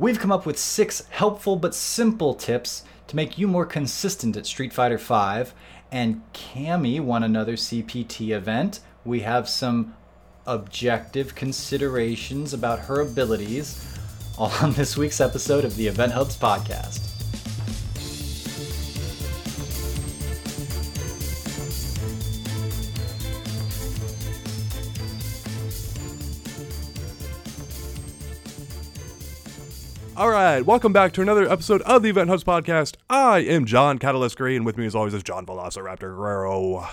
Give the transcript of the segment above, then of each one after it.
We've come up with six helpful but simple tips to make you more consistent at Street Fighter V. And Cammy won another CPT event. We have some objective considerations about her abilities, all on this week's episode of the Event Hubs podcast. All right, welcome back to another episode of the Event Hubs podcast. I am John Catalyst Gray, and with me as always is John Velociraptor Guerrero.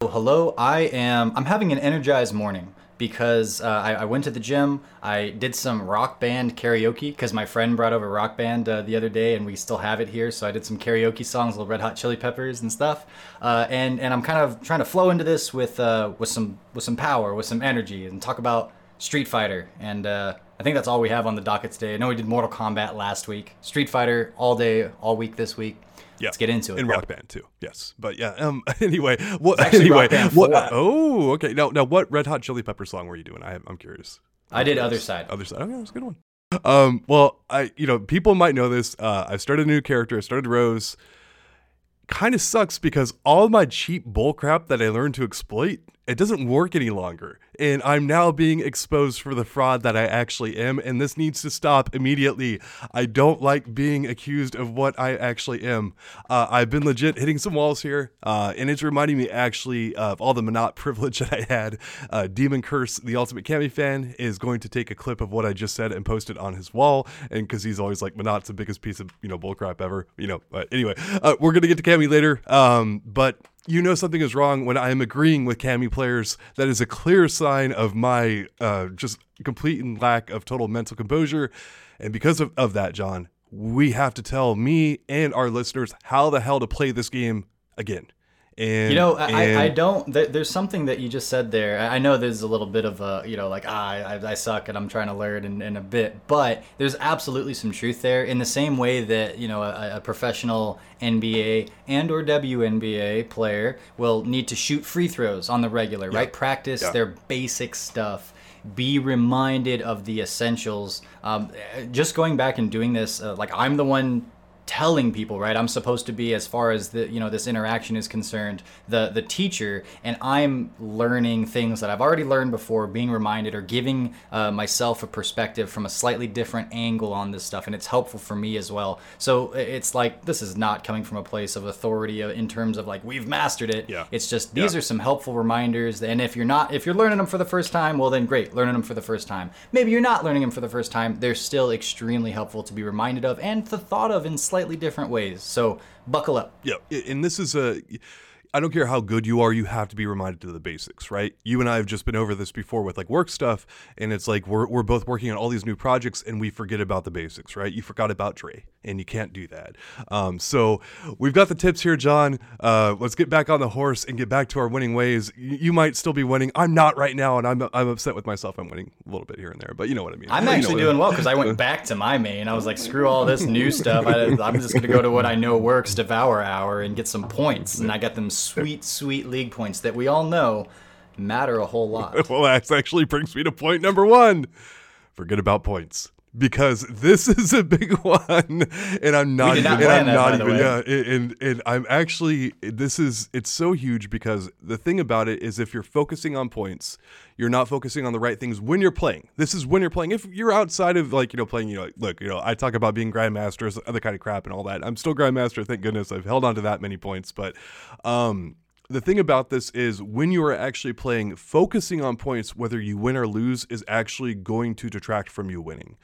Oh, hello, I am. I'm having an energized morning because uh, I, I, went to the gym. I did some rock band karaoke because my friend brought over rock band uh, the other day, and we still have it here. So I did some karaoke songs, little Red Hot Chili Peppers and stuff. Uh, and and I'm kind of trying to flow into this with uh, with some with some power, with some energy, and talk about Street Fighter and uh, I think that's all we have on the docket today. I know we did Mortal Kombat last week. Street Fighter all day, all week this week. Yeah. Let's get into it. In Rock Band too. Yes. But yeah. Um. Anyway. What? Anyway. What? Oh. Okay. Now, now, what Red Hot Chili Pepper song were you doing? I, I'm curious. I did Other Side. Other Side. Okay, that's a good one. Um. Well, I. You know, people might know this. Uh, I started a new character. I started Rose. Kind of sucks because all my cheap bullcrap that I learned to exploit it doesn't work any longer. And I'm now being exposed for the fraud that I actually am. And this needs to stop immediately. I don't like being accused of what I actually am. Uh, I've been legit hitting some walls here. Uh, and it's reminding me actually of all the Menat privilege that I had. Uh, Demon Curse, the Ultimate Cammy fan, is going to take a clip of what I just said and post it on his wall. And because he's always like, Menat's the biggest piece of, you know, bullcrap ever. You know, but anyway, uh, we're going to get to Cammy later. Um, but you know something is wrong when I am agreeing with Cammy players. That is a clear sign of my uh, just complete and lack of total mental composure. And because of, of that, John, we have to tell me and our listeners how the hell to play this game again. And, you know, I, and, I don't. there's something that you just said there. I know there's a little bit of a, you know, like ah, I, I suck and I'm trying to learn in, in, a bit, but there's absolutely some truth there. In the same way that you know a, a professional NBA and or WNBA player will need to shoot free throws on the regular, yeah. right? Practice yeah. their basic stuff be reminded of the essentials. Um, just going back and doing this, uh, like I'm the one telling people right? I'm supposed to be as far as the you know this interaction is concerned the the teacher and i'm learning things that i've already learned before being reminded or giving uh, myself a perspective from a slightly different angle on this stuff and it's helpful for me as well. So it's like this is not coming from a place of authority uh, in terms of like we've mastered it. Yeah. It's just these yeah. are some helpful reminders and if you're not if you're learning them for the first time well then great learning them for the first time. Maybe you're not learning them for the first time they're still extremely helpful to be reminded of and the thought of in slightly different ways. So buckle up. Yeah, and this is a. I don't care how good you are, you have to be reminded of the basics, right? You and I have just been over this before with like work stuff, and it's like we're, we're both working on all these new projects and we forget about the basics, right? You forgot about Dre, and you can't do that. Um, so we've got the tips here, John. Uh, let's get back on the horse and get back to our winning ways. You, you, might still be winning. I'm not right now, and I'm, I'm upset with myself. I'm winning a little bit here and there, but you know what I mean. I'm you actually doing well because I went back to my main. I was like, screw all this new stuff. I, I'm just going to go to what I know works, Devour Hour, and get some points. And I got them sweet, sweet league points that we all know matter a whole lot. well, that actually brings me to point number one. Forget about points because this is a big one, and I'm not even. and I'm that, not even. Yeah, and and I'm actually. This is. It's so huge because the thing about it is, if you're focusing on points, you're not focusing on the right things when you're playing. This is when you're playing. If you're outside of like you know playing, you know, look, you know, I talk about being grandmaster, other kind of crap, and all that. I'm still grandmaster. Thank goodness I've held on to that many points, but um the thing about this is when you are actually playing, focusing on points, whether you win or lose, is actually going to detract from you winning.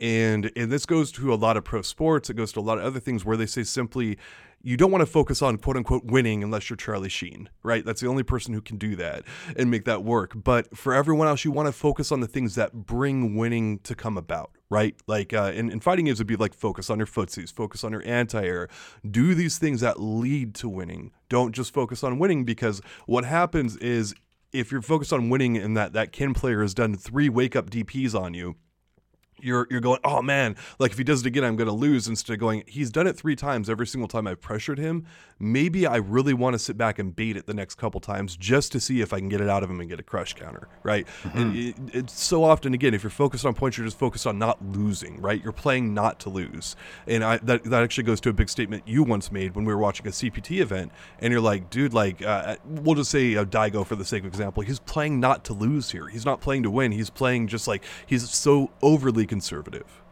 And and this goes to a lot of pro sports. It goes to a lot of other things where they say simply, you don't want to focus on quote unquote winning unless you're Charlie Sheen, right? That's the only person who can do that and make that work. But for everyone else, you want to focus on the things that bring winning to come about, right? Like uh, in, in fighting games, would be like focus on your footsies, focus on your anti air, do these things that lead to winning. Don't just focus on winning because what happens is if you're focused on winning and that that Ken player has done three wake up DPs on you you're you're going, oh man, like if he does it again, I'm going to lose. Instead of going, he's done it three times. Every single time I've pressured him. Maybe I really want to sit back and bait it the next couple times just to see if I can get it out of him and get a crush counter, right? Mm-hmm. And it, it's so often again, if you're focused on points, you're just focused on not losing, right? You're playing not to lose, and I that that actually goes to a big statement you once made when we were watching a CPT event, and you're like, dude, like uh, we'll just say uh, Daigo for the sake of example, he's playing not to lose here. He's not playing to win. He's playing just like he's so overly conservative.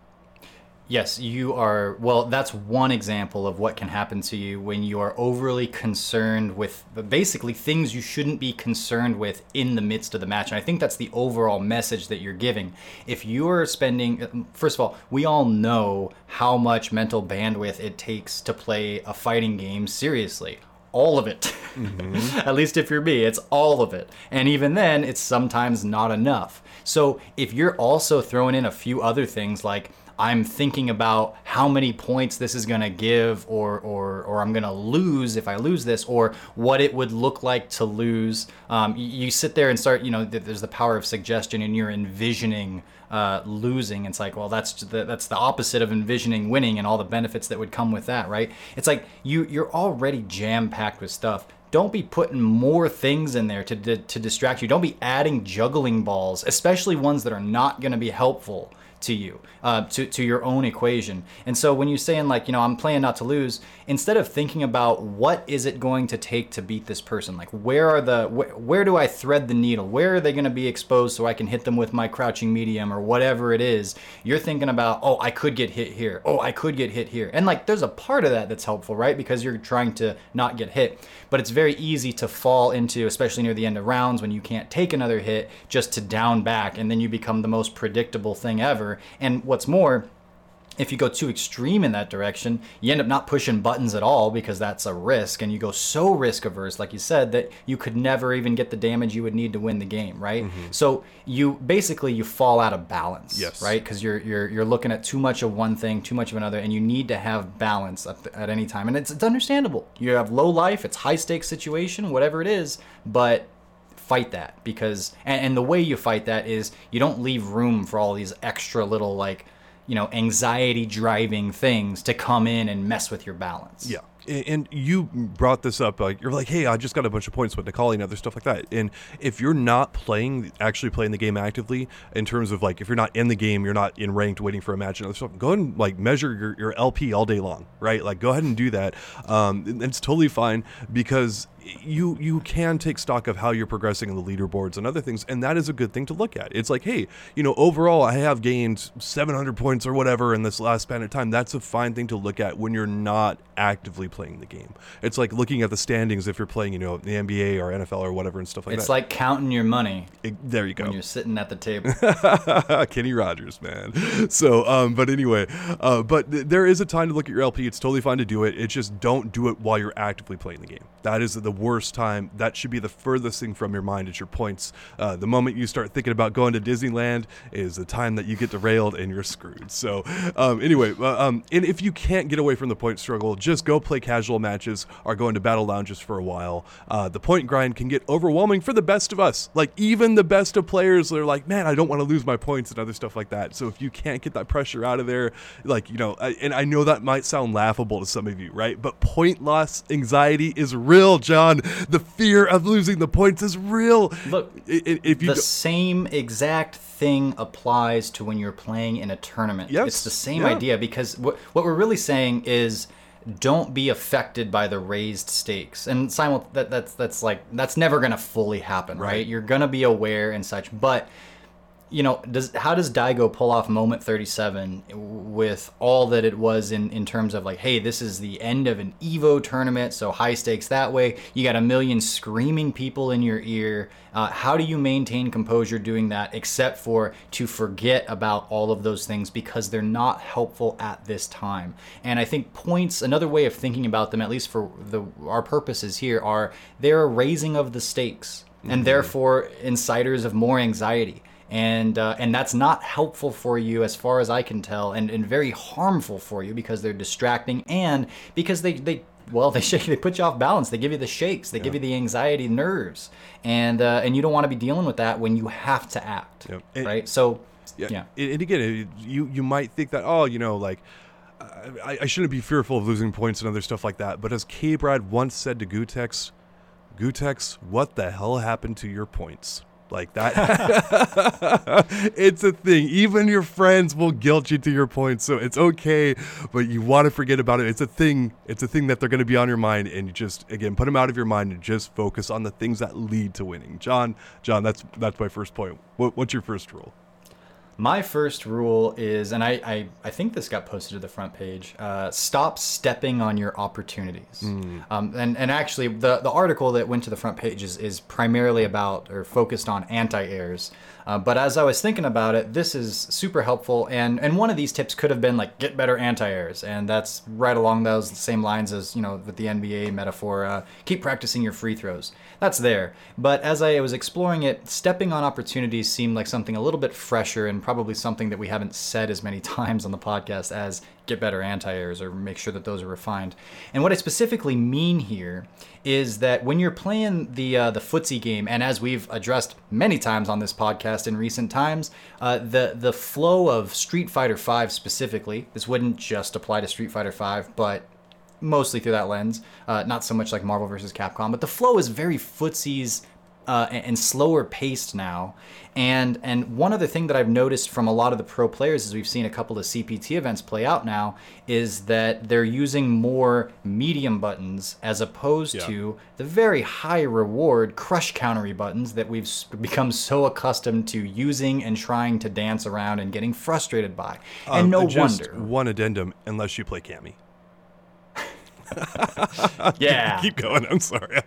Yes, you are. Well, that's one example of what can happen to you when you are overly concerned with basically things you shouldn't be concerned with in the midst of the match. And I think that's the overall message that you're giving. If you're spending, first of all, we all know how much mental bandwidth it takes to play a fighting game seriously all of it. Mm-hmm. At least if you're me, it's all of it. And even then, it's sometimes not enough. So if you're also throwing in a few other things like, I'm thinking about how many points this is going to give or, or, or I'm going to lose if I lose this or what it would look like to lose. Um, you, you, sit there and start, you know, there's the power of suggestion and you're envisioning uh, losing. It's like, well, that's the, that's the opposite of envisioning winning and all the benefits that would come with that, right? It's like you, you're already jam packed with stuff don't be putting more things in there to, to, to, distract you. Don't be adding juggling balls, especially ones that are not going to be helpful to you, uh, to, to your own equation. And so when you're saying like, you know, I'm playing not to lose, instead of thinking about what is it going to take to beat this person, like where are the, wh- where do I thread the needle? Where are they going to be exposed so I can hit them with my crouching medium or whatever it is? You're thinking about, oh, I could get hit here. Oh, I could get hit here. And like, there's a part of that that's helpful, right? Because you're trying to not get hit. But it's very easy to fall into, especially near the end of rounds when you can't take another hit, just to down back. And then you become the most predictable thing ever and what's more, if you go too extreme in that direction, you end up not pushing buttons at all because that's a risk, and you go so risk averse, like you said, that you could never even get the damage you would need to win the game, right? Mm-hmm. So you basically you fall out of balance, yes. right? Because you're you're you're looking at too much of one thing, too much of another, and you need to have balance at, at any time, and it's it's understandable. You have low life, it's high stakes situation, whatever it is, but fight that because and, and the way you fight that is you don't leave room for all these extra little like you know anxiety driving things to come in and mess with your balance. Yeah. And you brought this up like you're like hey i just got a bunch of points with Necalli and other stuff like that. And if you're not playing actually playing the game actively in terms of like if you're not in the game you're not in ranked waiting for a match and other stuff go ahead and like measure your, your lp all day long right? Like go ahead and do that. Um, it's totally fine because you you can take stock of how you're progressing in the leaderboards and other things and that is a good thing to look at. It's like hey you know overall i have gained 700 points or whatever in this last span of time. That's a fine thing to look at when you're not actively playing the game. It's like looking at the standings if you're playing you know the nba or nfl or whatever and stuff like it's that. it's like counting your money it, there you go. when you're sitting at the table. Kenny rogers man. So um but anyway uh but th- there is a time to look at your lp it's totally fine to do it. It's just don't do it while you're actively playing the game. That is the worst time. That should be the furthest thing from your mind is your points. Uh, the moment you start thinking about going to Disneyland is the time that you get derailed and you're screwed. So um, anyway, uh, um, and if you can't get away from the point struggle, just go play casual matches or go into battle lounges for a while. Uh, the point grind can get overwhelming for the best of us. Like even the best of players, they're like, man, I don't want to lose my points and other stuff like that. So if you can't get that pressure out of there, like you know, I, and I know that might sound laughable to some of you, right? But point loss anxiety is real, John. The fear of losing the points is real. Look, if you the same exact thing applies to when you're playing in a tournament. Yes. It's the same yeah. idea because what what we're really saying is don't be affected by the raised stakes and simul- that, that's that's like that's never going to fully happen right. right you're going to be aware and such but you know, does how does Daigo pull off moment 37 with all that it was in in terms of like, hey, this is the end of an Evo tournament, so high stakes that way. You got a million screaming people in your ear. Uh, how do you maintain composure doing that, except for to forget about all of those things because they're not helpful at this time? And I think points, another way of thinking about them, at least for the our purposes here, are they're a raising of the stakes. Mm-hmm. And therefore, insiders of more anxiety and uh, and that's not helpful for you as far as I can tell, and, and very harmful for you because they're distracting and because they they well they shake they put you off balance. They give you the shakes. They yeah. give you the anxiety nerves, and uh, and you don't want to be dealing with that when you have to act, yep. right? So Yeah. yeah. And again, you you might think that oh, you know, like I, I shouldn't be fearful of losing points and other stuff like that. But as K Brad once said to Gootecks Gootecks what the hell happened to your points? Like that. it's a thing. Even your friends will guilt you to your point, So it's okay, but you want to forget about it. It's a thing. It's a thing that they're going to be on your mind. And you just, again, put them out of your mind and just focus on the things that lead to winning. John, John, that's, that's my first point. What, what's your first rule? My first rule is, and I, I, I think this got posted to the front page. Uh, stop stepping on your opportunities. Mm. Um, and and actually, the the article that went to the front page is, is primarily about or focused on anti airs. Uh, but as I was thinking about it, this is super helpful. And, and one of these tips could have been like get better anti-airs. And that's right along those same lines as, you know, with the NBA metaphor, uh, keep practicing your free throws. That's there. But as I was exploring it, stepping on opportunities seemed like something a little bit fresher and probably something that we haven't said as many times on the podcast as get better anti-airs or make sure that those are refined. And what I specifically mean here is that when you're playing the uh, the footsie game, and as we've addressed many times on this podcast in recent times, uh, the the flow of Street Fighter V specifically, this wouldn't just apply to Street Fighter V, but mostly through that lens, uh, not so much like Marvel vs. Capcom, but the flow is very footsies uh, and slower paced now. And and one other thing that I've noticed from a lot of the pro players as we've seen a couple of CPT events play out now is that they're using more medium buttons as opposed yeah. to the very high reward crush countery buttons that we've become so accustomed to using and trying to dance around and getting frustrated by. And um, no wonder. One addendum, unless you play Cammy. yeah. Keep going. I'm sorry. I,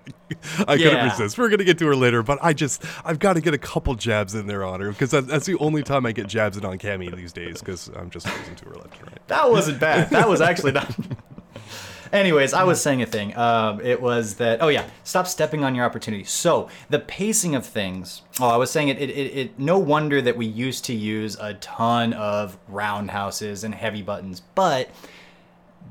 I yeah. couldn't resist. We're going to get to her later, but I just, I've got to get a couple jabs in there on her because that, that's the only time I get jabs in on Cammy these days because I'm just losing to her left and right. That wasn't bad. That was actually not. Anyways, I was saying a thing. Um, it was that, oh yeah, stop stepping on your opportunity. So, the pacing of things, oh, I was saying it, it, it, it, no wonder that we used to use a ton of roundhouses and heavy buttons, but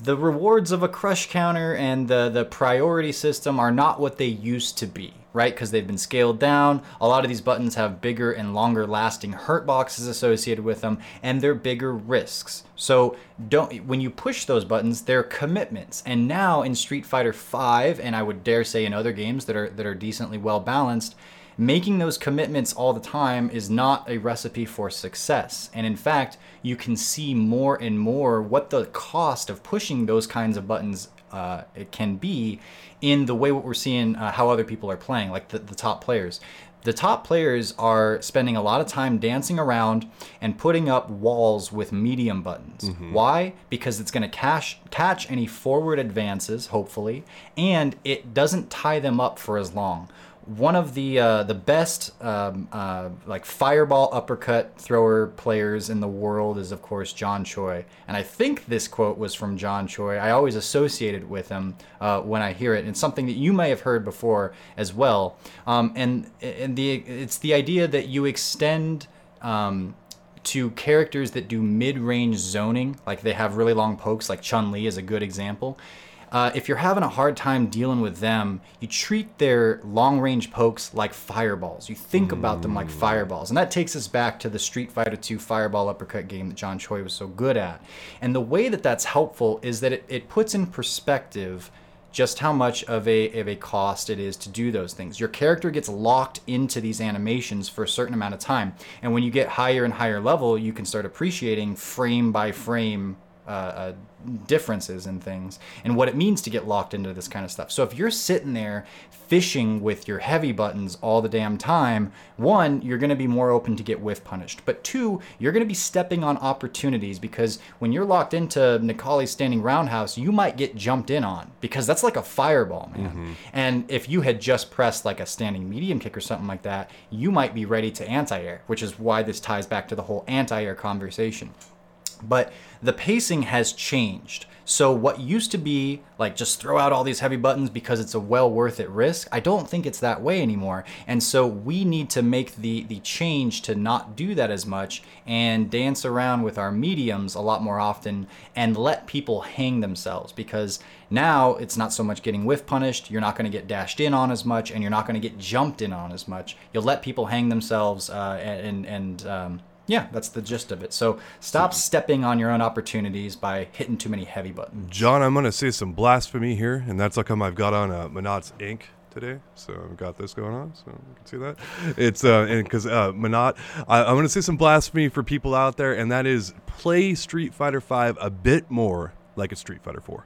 the rewards of a crush counter and the, the priority system are not what they used to be, right? Because they've been scaled down. A lot of these buttons have bigger and longer lasting hurt boxes associated with them, and they're bigger risks. So don't when you push those buttons, they're commitments. And now in Street Fighter V, and I would dare say in other games that are that are decently well balanced, making those commitments all the time is not a recipe for success. And in fact, you can see more and more what the cost of pushing those kinds of buttons uh, it can be in the way what we're seeing uh, how other people are playing, like the, the top players. The top players are spending a lot of time dancing around and putting up walls with medium buttons. Mm-hmm. Why? Because it's going to catch catch any forward advances, hopefully, and it doesn't tie them up for as long one of the uh, the best um, uh, like fireball uppercut thrower players in the world is of course John Choi, and I think this quote was from John Choi. I always associated with him uh, when I hear it. It's something that you may have heard before as well. Um, and and the it's the idea that you extend. Um, to characters that do mid-range zoning, like they have really long pokes, like Chun Li is a good example uh, if you're having a hard time dealing with them, you treat their long range pokes like fireballs. You think mm. about them like mm. fireballs. And that takes us back to the Street Fighter 2 fireball uppercut game that John Choi was so good at. And the way that that's helpful is that it, it puts in perspective just how much of a, of a cost it is to do those things. Your character gets locked into these animations for a certain amount of time. And when you get higher and higher level, you can start appreciating frame by frame uh, uh, differences in things and what it means to get locked into this kind of stuff. So if you're sitting there fishing with your heavy buttons all the damn time, one, you're going to be more open to get whiff punished. But two, you're going to be stepping on opportunities because when you're locked into Necalli's standing roundhouse, you might get jumped in on because that's like a fireball, man. Mm-hmm. And if you had just pressed like a standing medium kick or something like that, you might be ready to anti-air, which is why this ties back to the whole anti-air conversation. But the pacing has changed. So what used to be like just throw out all these heavy buttons because it's a well worth it risk, I don't think it's that way anymore. And so we need to make the the change to not do that as much and dance around with our mediums a lot more often and let people hang themselves because now it's not so much getting whiff punished, you're not going to get dashed in on as much and you're not going to get jumped in on as much. You'll let people hang themselves uh, and and um, Yeah, that's the gist of it. So stop stepping on your own opportunities by hitting too many heavy buttons. John, I'm going to say some blasphemy here, and that's how come I've got on uh, Menat's ink today. So I've got this going on, so you can see that. It's uh, because uh, Manat, I, I'm going to say some blasphemy for people out there, and that is play Street Fighter Five a bit more like a Street Fighter Four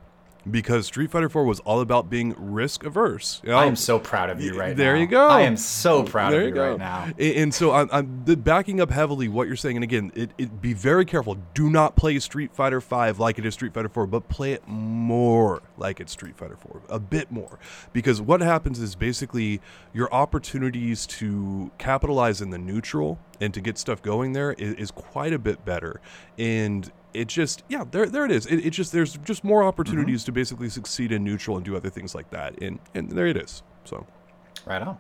because Street Fighter 4 was all about being risk averse. You know? I am so proud of you right there now. There you go. I am so proud there of you, you right now. And, so I'm, I'm, backing up heavily what you're saying. And again, it, it, be very careful. Do not play Street Fighter 5 like it is Street Fighter 4, but play it more like it's Street Fighter 4, a bit more. Because what happens is basically your opportunities to capitalize in the neutral and to get stuff going there is, is quite a bit better. And it just yeah there there it is it, it just there's just more opportunities mm-hmm. to basically succeed in neutral and do other things like that and and there it is so right on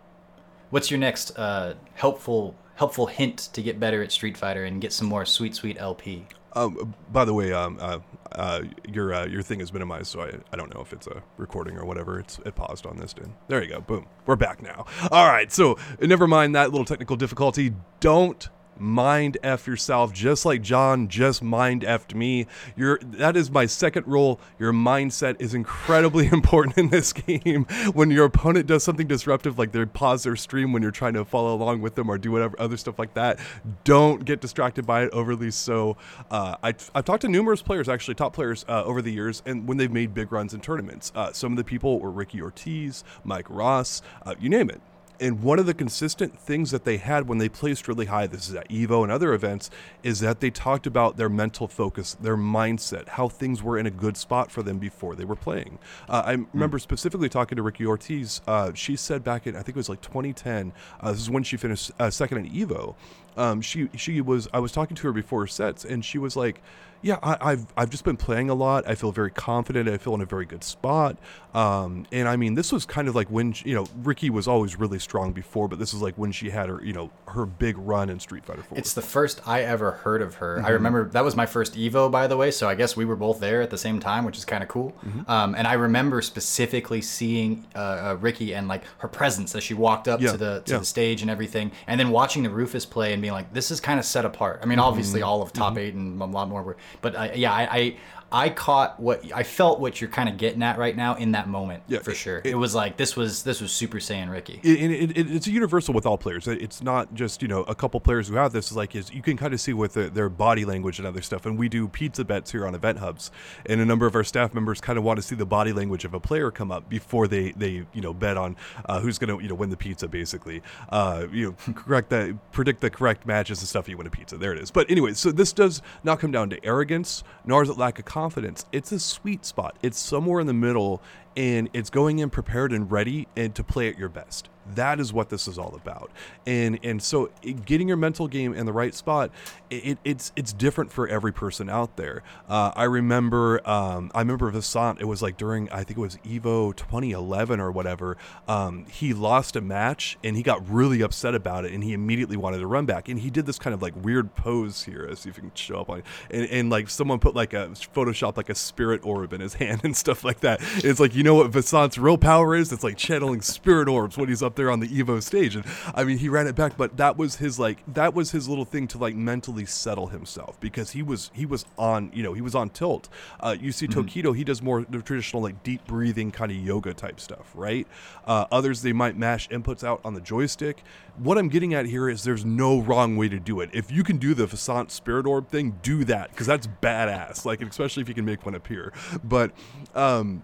what's your next uh, helpful helpful hint to get better at street fighter and get some more sweet sweet lp um, by the way, um, uh, uh, your uh, your thing is minimized, so I, I don't know if it's a recording or whatever. It's it paused on this. Dude. There you go. Boom. We're back now. All right. So never mind that little technical difficulty. Don't mind f yourself just like john just mind effed me. Your that is my second rule. Your mindset is incredibly important in this game. When your opponent does something disruptive like they pause their stream when you're trying to follow along with them or do whatever other stuff like that don't get distracted by it overly. So uh, I, have talked to numerous players actually top players uh, over the years and when they've made big runs in tournaments. Uh, some of the people were ricky ortiz mike ross uh, you name it and one of the consistent things that they had when they placed really high, this is at Evo and other events, is that they talked about their mental focus, their mindset, how things were in a good spot for them before they were playing. Uh, I mm. remember specifically talking to Ricky Ortiz. Uh, she said back in, I think it was like 2010, uh, this is when she finished uh, second in Evo. Um, she she was I was talking to her before her sets, and she was like, yeah, I, have I've just been playing a lot. I feel very confident. I feel in a very good spot. Um, and I mean, this was kind of like when you know Ricky was always really strong before, but this is like when she had her you know her big run in Street Fighter 4. It's the first I ever heard of her. Mm-hmm. I remember that was my first Evo, by the way. So I guess we were both there at the same time, which is kind of cool. Mm-hmm. Um, and I remember specifically seeing uh, uh, Ricky and like her presence as she walked up yeah. to the to yeah. the stage and everything, and then watching the Rufus play and being like, this is kind of set apart. I mean, mm-hmm. obviously all of top mm-hmm. eight and a lot more were but uh, yeah, I, I I caught what I felt what you're kind of getting at right now in that moment yeah, for it, sure. It, it, was like this was this was Super Saiyan Ricky. It, it's a universal with all players. It's not just you know a couple players who have this. Is like is you can kind of see with the, their body language and other stuff. And we do pizza bets here on Event Hubs, and a number of our staff members kind of want to see the body language of a player come up before they they you know bet on uh, who's going to you know win the pizza. Basically, uh, you know correct that predict the correct matches and stuff. You win a pizza. There it is. But anyway, so this does not come down to arrogance, nor is it lack of confidence confidence. It's a sweet spot. It's somewhere in the middle and it's going in prepared and ready and to play at your best. That is what this is all about. And and so getting your mental game in the right spot, it, it's it's different for every person out there. Uh, I remember um, I remember Vasant. It was like during I think it was Evo 2011 or whatever. Um, he lost a match and he got really upset about it and he immediately wanted to run back and he did this kind of like weird pose here. Let's see if you can show up on and, and like someone put like a Photoshop like a spirit orb in his hand and stuff like that. It's like you know what Vasant's real power is? It's like channeling spirit orbs when he's up there on the Evo stage. And I mean, he ran it back, but that was his like that was his little thing to like mentally settle himself because he was he was on you know he was on tilt. Uh, you see mm-hmm. Tokido, he does more the traditional like deep breathing kind of yoga type stuff, right? Uh, others they might mash inputs out on the joystick. What I'm getting at here is there's no wrong way to do it. If you can do the Vasant Spirit Orb thing, do that because that's badass. Like especially if you can make one appear. But um,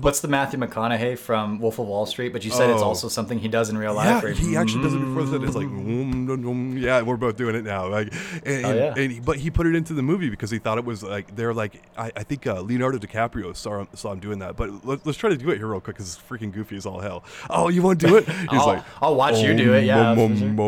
What's the Matthew McConaughey from Wolf of Wall Street? But you said oh. it's also something he does in real life. Yeah, he actually does it before that. It's like, mm, yeah, we're both doing it now. Like, and, oh, yeah. and he, but he put it into the movie because he thought it was like they're like I, I think uh, Leonardo DiCaprio saw saw him doing that. But let, us try to do it here real quick because it's freaking goofy as all hell. Oh, you won't do it? He's I'll, like, I'll watch you do it. Yeah, and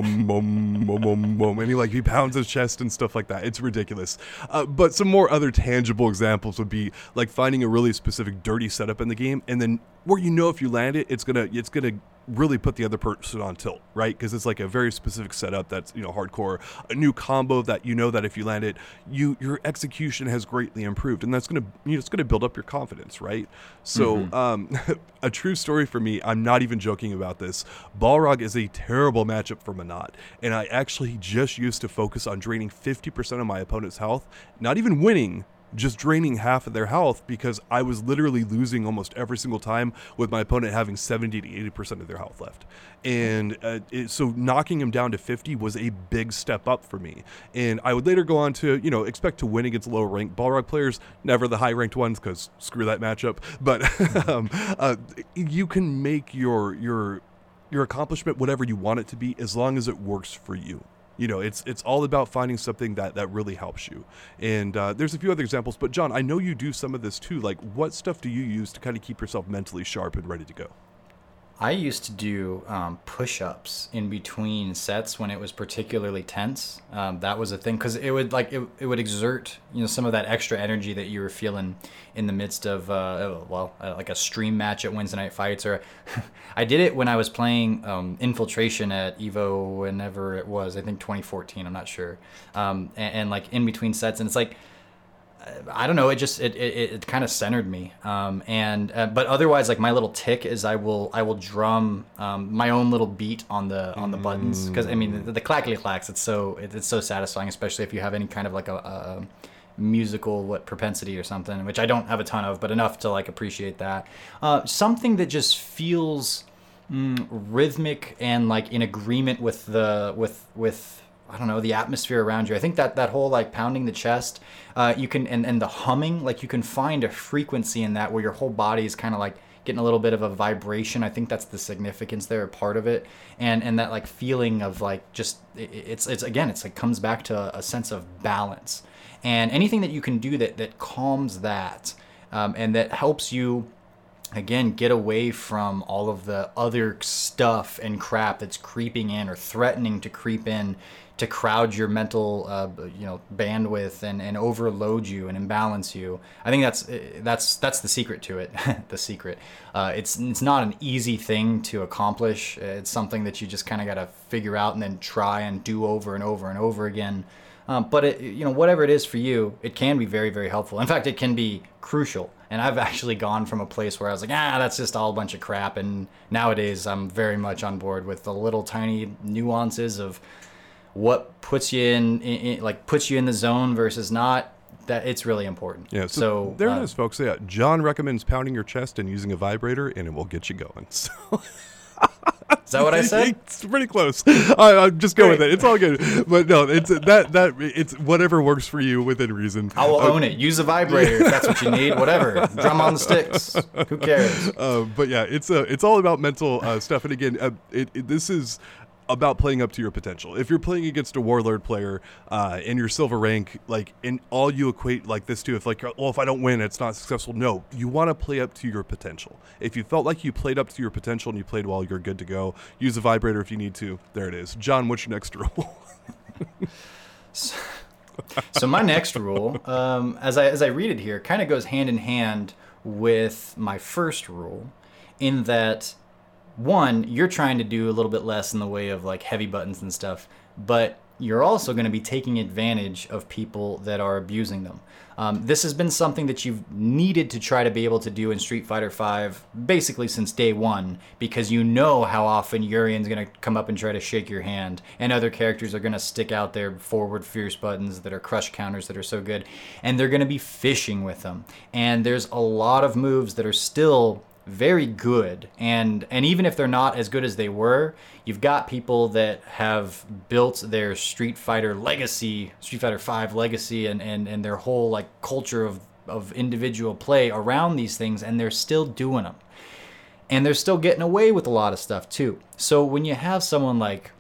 he like he pounds his chest and stuff like that. It's ridiculous. Uh, but some more other tangible examples would be like finding a really specific dirty setup in the game and then where you know if you land it, it's gonna it's gonna really put the other person on tilt, right? Because it's like a very specific setup that's you know hardcore, a new combo that you know that if you land it, you your execution has greatly improved, and that's gonna you know, it's gonna build up your confidence, right? So mm-hmm. um, a true story for me. I'm not even joking about this. Balrog is a terrible matchup for Menat, and I actually just used to focus on draining 50% of my opponent's health, not even winning just draining half of their health because I was literally losing almost every single time with my opponent having 70 to 80% of their health left. And uh, it, so knocking him down to 50 was a big step up for me. And I would later go on to, you know, expect to win against lower ranked Balrog players, never the high ranked ones because screw that matchup. But um, uh, you can make your, your, your accomplishment whatever you want it to be as long as it works for you you know it's it's all about finding something that that really helps you. And uh, there's a few other examples but john i know you do some of this too. Like what stuff do you use to kind of keep yourself mentally sharp and ready to go I used to do um, push-ups in between sets when it was particularly tense. Um, that was a thing because it would like it, it would exert you know some of that extra energy that you were feeling in the midst of uh, oh, well uh, like a stream match at Wednesday night fights or I did it when I was playing um, infiltration at Evo whenever it was I think 2014 I'm not sure um, and, and like in between sets and it's like I don't know. It just it it, it kind of centered me. Um, and uh, but otherwise, like my little tick is I will I will drum um, my own little beat on the on the mm. buttons because I mean the, the clackety clacks. It's so it, it's so satisfying, especially if you have any kind of like a, a, musical what propensity or something, which I don't have a ton of, but enough to like appreciate that. Uh, something that just feels mm, rhythmic and like in agreement with the with with I don't know the atmosphere around you. I think that that whole like pounding the chest, uh, you can and and the humming, like you can find a frequency in that where your whole body is kind of like getting a little bit of a vibration. I think that's the significance there, part of it, and and that like feeling of like just it, it's it's again it's like comes back to a sense of balance, and anything that you can do that that calms that, um, and that helps you again get away from all of the other stuff and crap that's creeping in or threatening to creep in to crowd your mental uh, you know bandwidth and, and overload you and imbalance you i think that's eh, that's that's the secret to it the secret. Uh, it's it's not an easy thing to accomplish. It's something that you just kind of got to figure out and then try and do over and over and over again. Um, but it, you know whatever it is for you it can be very very helpful. In fact it can be crucial. And I've actually gone from a place where I was like, ah, that's just all a bunch of crap. And nowadays, I'm very much on board with the little tiny nuances of what puts you in, in, in, like puts you in the zone versus not that it's really important yeah so, so there uh, it is folks yeah john recommends pounding your chest and using a vibrator and it will get you going so Is that what I said? It's pretty close. I, am just going with it. It's all good. But no, it's that that it's whatever works for you within reason. I will uh, own it. Use a vibrator if that's what you need. Whatever. Drum on the sticks. Who cares? Uh, but yeah, it's uh, it's all about mental uh, stuff. And again, uh, it, it, this is about playing up to your potential. If you're playing against a warlord player uh, in your silver rank, like in all you equate like this to, if like, well, if I don't win, it's not successful. No, you want to play up to your potential. If you felt like you played up to your potential and you played well, you're good to go. Use a vibrator if you need to. There it is. John, what's your next rule? so, so, my next rule, um, as I as I read it here, kind of goes hand in hand with my first rule, in that one, you're trying to do a little bit less in the way of like heavy buttons and stuff, but you're also going to be taking advantage of people that are abusing them. Um, this has been something that you've needed to try to be able to do in Street Fighter V basically since day one because you know how often Urien's going to come up and try to shake your hand, and other characters are going to stick out their forward fierce buttons that are crush counters that are so good, and they're going to be fishing with them. And there's a lot of moves that are still very good and and even if they're not as good as they were you've got people that have built their street fighter legacy street fighter 5 legacy and and, and their whole like culture of of individual play around these things and they're still doing them and they're still getting away with a lot of stuff too so when you have someone like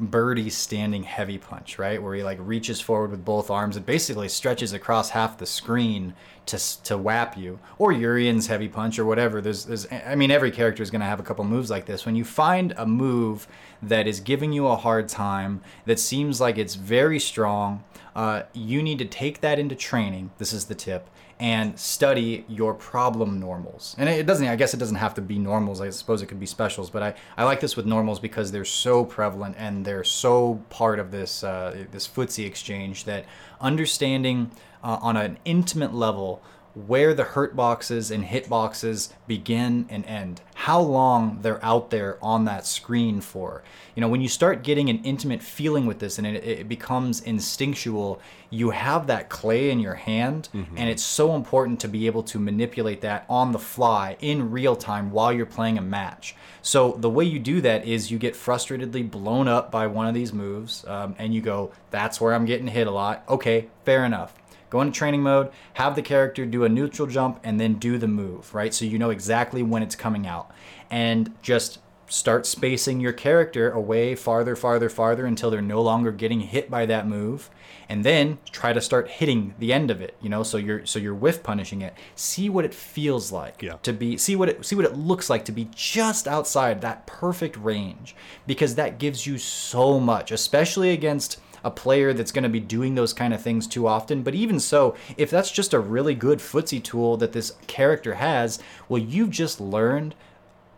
Birdie's standing heavy punch, right? Where he like reaches forward with both arms and basically stretches across half the screen to to whap you, or Urien's heavy punch or whatever. There's, there's I mean, every character is going to have a couple moves like this. When you find a move that is giving you a hard time, that seems like it's very strong, uh, you need to take that into training. This is the tip and study your problem normals. And it doesn't, I guess it doesn't have to be normals. I suppose it could be specials, but I, I like this with normals because they're so prevalent and they're so part of this, uh, this footsie exchange that understanding uh, on an intimate level where the hurt boxes and hit boxes begin and end, how long they're out there on that screen for. You know, when you start getting an intimate feeling with this and it, it becomes instinctual, you have that clay in your hand, mm-hmm. and it's so important to be able to manipulate that on the fly in real time while you're playing a match. So, the way you do that is you get frustratedly blown up by one of these moves, um, and you go, That's where I'm getting hit a lot. Okay, fair enough go into training mode, have the character do a neutral jump, and then do the move, right? So you know exactly when it's coming out. And just start spacing your character away farther, farther, farther until they're no longer getting hit by that move. And then try to start hitting the end of it, you know, so you're so you're whiff punishing it. See what it feels like yeah. to be see what it see what it looks like to be just outside that perfect range. Because that gives you so much, especially against a player that's going to be doing those kind of things too often. But even so, if that's just a really good footsie tool that this character has, well, you've just learned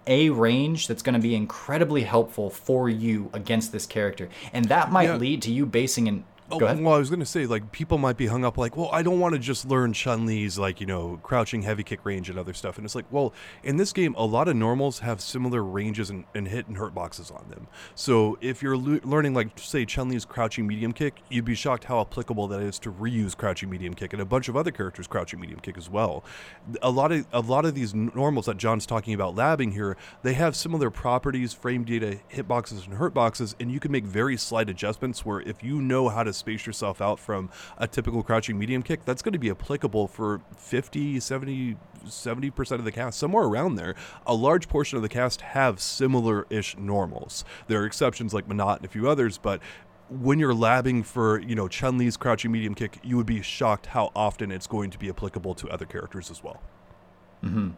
a range that's going to be incredibly helpful for you against this character. And that might yeah. lead to you basing an Oh, well, I was going to say, like, people might be hung up, like, well, I don't want to just learn Chun Li's, like, you know, crouching heavy kick range and other stuff. And it's like, well, in this game, a lot of normals have similar ranges and, and hit and hurt boxes on them. So if you're le- learning, like, say, Chun Li's crouching medium kick, you'd be shocked how applicable that is to Ryu's crouching medium kick and a bunch of other characters' crouching medium kick as well. A lot of a lot of these normals that John's talking about labbing here, they have similar properties, frame data, hit boxes, and hurt boxes, and you can make very slight adjustments where if you know how to space yourself out from a typical crouching medium kick, that's going to be applicable for 50, 70, 70% of the cast, somewhere around there. A large portion of the cast have similar ish normals. There are exceptions like Menat and a few others, but when you're labbing for you know Chun Li's crouching medium kick, you would be shocked how often it's going to be applicable to other characters as well. Mm-hmm.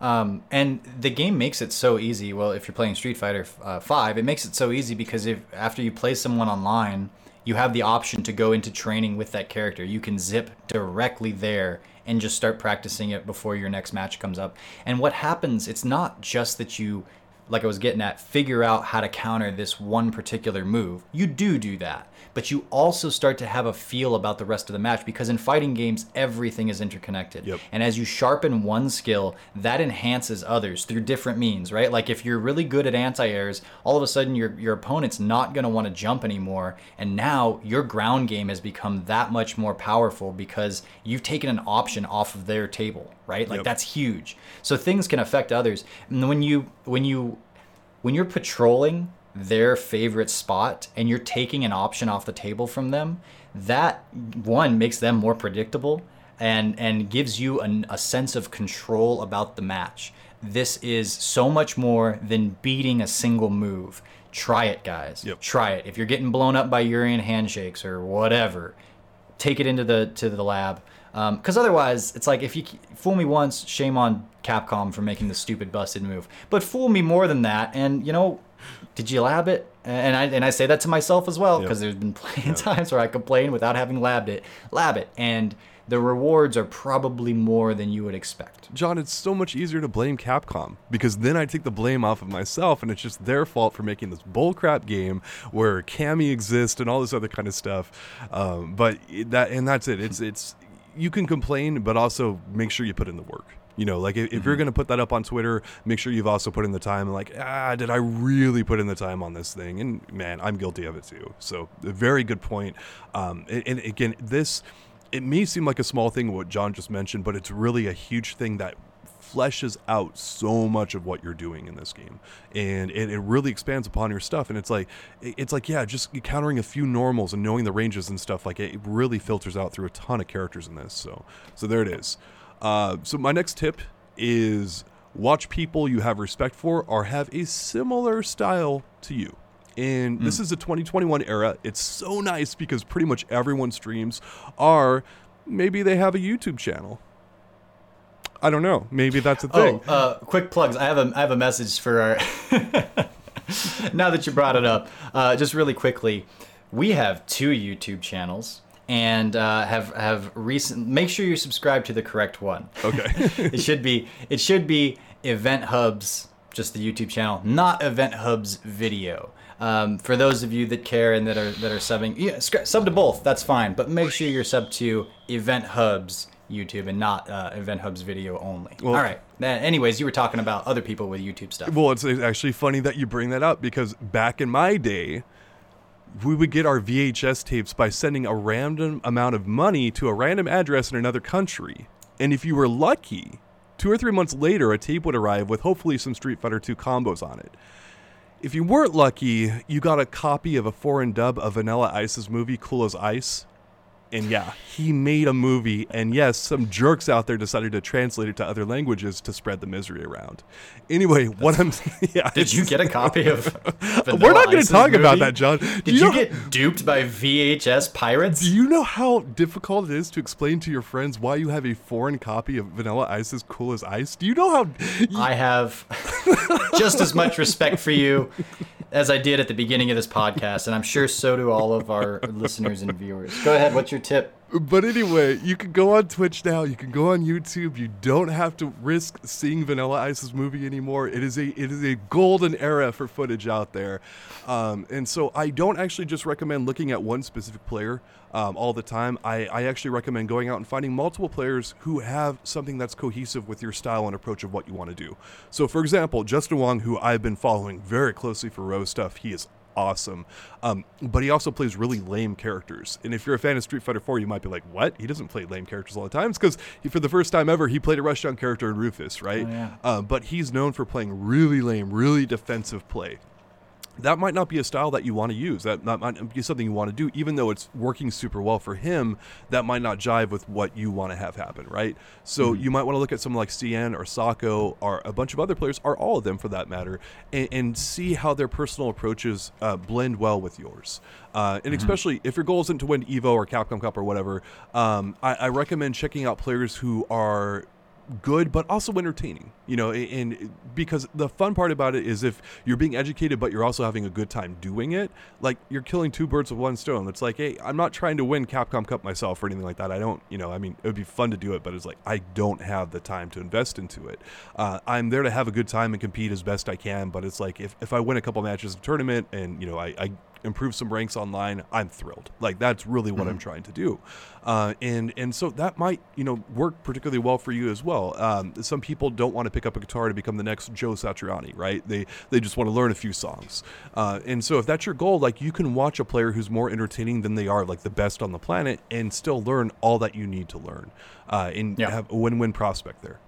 Um, and the game makes it so easy. Well, if you're playing Street Fighter uh, Five, it makes it so easy because if after you play someone online, you have the option to go into training with that character. You can zip directly there and just start practicing it before your next match comes up. And what happens, it's not just that you like I was getting at, figure out how to counter this one particular move. You do do that, but you also start to have a feel about the rest of the match because in fighting games, everything is interconnected. Yep. And as you sharpen one skill, that enhances others through different means, right? Like if you're really good at anti-airs, all of a sudden your, your opponent's not going to want to jump anymore. And now your ground game has become that much more powerful because you've taken an option off of their table, right? Like yep. that's huge. So things can affect others. And when you when you when you're patrolling their favorite spot and you're taking an option off the table from them, that one makes them more predictable and and gives you an, a sense of control about the match. This is so much more than beating a single move. Try it, guys. Yep. Try it. If you're getting blown up by Urien handshakes or whatever, take it into the to the lab. Because um, otherwise, it's like if you fool me once, shame on Capcom for making the stupid busted move. But fool me more than that, and you know, did you lab it? And I and I say that to myself as well because yep. there's been plenty of times where I complain without having labbed it. Lab it, and the rewards are probably more than you would expect. John, it's so much easier to blame Capcom because then I take the blame off of myself and it's just their fault for making this bullcrap game where Cammy exists and all this other kind of stuff. Um, but that and that's it. It's it's you can complain, but also make sure you put in the work. You know, like if, mm-hmm. you're going to put that up on Twitter, make sure you've also put in the time. And like, ah, did I really put in the time on this thing? And man, I'm guilty of it too. So, a very good point. Um, and, and again, this it may seem like a small thing what John just mentioned, but it's really a huge thing that fleshes out so much of what you're doing in this game and it, it really expands upon your stuff and it's like it's like yeah just countering a few normals and knowing the ranges and stuff like it really filters out through a ton of characters in this so so there it is uh, so my next tip is watch people you have respect for or have a similar style to you and mm. this is a 2021 era. It's so nice because pretty much everyone's streams are maybe they have a YouTube channel. I don't know. Maybe that's a thing. Oh, uh, quick plugs. I have a I have a message for our. now that you brought it up, uh, just really quickly, we have two YouTube channels and uh, have have recent. Make sure you subscribe to the correct one. Okay. it should be it should be Event Hubs, just the YouTube channel, not Event Hubs video. Um, for those of you that care and that are that are subbing, yeah, sub to both. That's fine, but make sure you're sub to Event Hubs YouTube and not uh, Event Hub's video only. Well, All right. Anyways, you were talking about other people with YouTube stuff. Well, it's actually funny that you bring that up because back in my day, we would get our VHS tapes by sending a random amount of money to a random address in another country. And if you were lucky, two or three months later, a tape would arrive with hopefully some Street Fighter 2 combos on it. If you weren't lucky, you got a copy of a foreign dub of Vanilla Ice's movie Cool as Ice, and yeah, he made a movie, and yes, some jerks out there decided to translate it to other languages to spread the misery around. Anyway, That's, what I'm yeah, did you get a copy of? We're not going to talk movie? about that, John. Did you, you get duped by VHS pirates? Do you know how difficult it is to explain to your friends why you have a foreign copy of Vanilla Ice as cool as ice? Do you know how? You... I have just as much respect for you as I did at the beginning of this podcast, and I'm sure so do all of our listeners and viewers. Go ahead. What's your tip? But anyway, you can go on Twitch now. You can go on YouTube. You don't have to risk seeing Vanilla Ice's movie anymore. It is a it is a golden era for footage out there, um, and so I don't actually just recommend looking at one specific player um, all the time. I, I actually recommend going out and finding multiple players who have something that's cohesive with your style and approach of what you want to do. So, for example, Justin Wong, who I've been following very closely for Rose stuff, he is awesome. Um, but he also plays really lame characters. And if you're a fan of Street Fighter 4, you might be like, what? He doesn't play lame characters all the time. It's because for the first time ever, he played a Rushdown character in Rufus, right? Oh, yeah. uh, but he's known for playing really lame, really defensive play that might not be a style that you want to use. That, that might be something you want to do, even though it's working super well for him. That might not jive with what you want to have happen, right? So mm-hmm. you might want to look at someone like CN or Sako or a bunch of other players, or all of them for that matter, and, and see how their personal approaches uh, blend well with yours. Uh, and mm-hmm. especially if your goal isn't to win Evo or Capcom Cup or whatever, um, I, I recommend checking out players who are good but also entertaining you know and because the fun part about it is if you're being educated but you're also having a good time doing it like you're killing two birds with one stone. It's like hey i'm not trying to win capcom cup myself or anything like that. I don't you know i mean it would be fun to do it but it's like i don't have the time to invest into it. Uh, i'm there to have a good time and compete as best i can but it's like if, if i win a couple matches of tournament and you know I, I improve some ranks online, I'm thrilled. Like that's really what mm-hmm. I'm trying to do, uh, and and so that might you know work particularly well for you as well. Um, some people don't want to pick up a guitar to become the next Joe Satriani, right? They they just want to learn a few songs, uh, and so if that's your goal, like you can watch a player who's more entertaining than they are, like the best on the planet, and still learn all that you need to learn, uh, and yeah. have a win-win prospect there.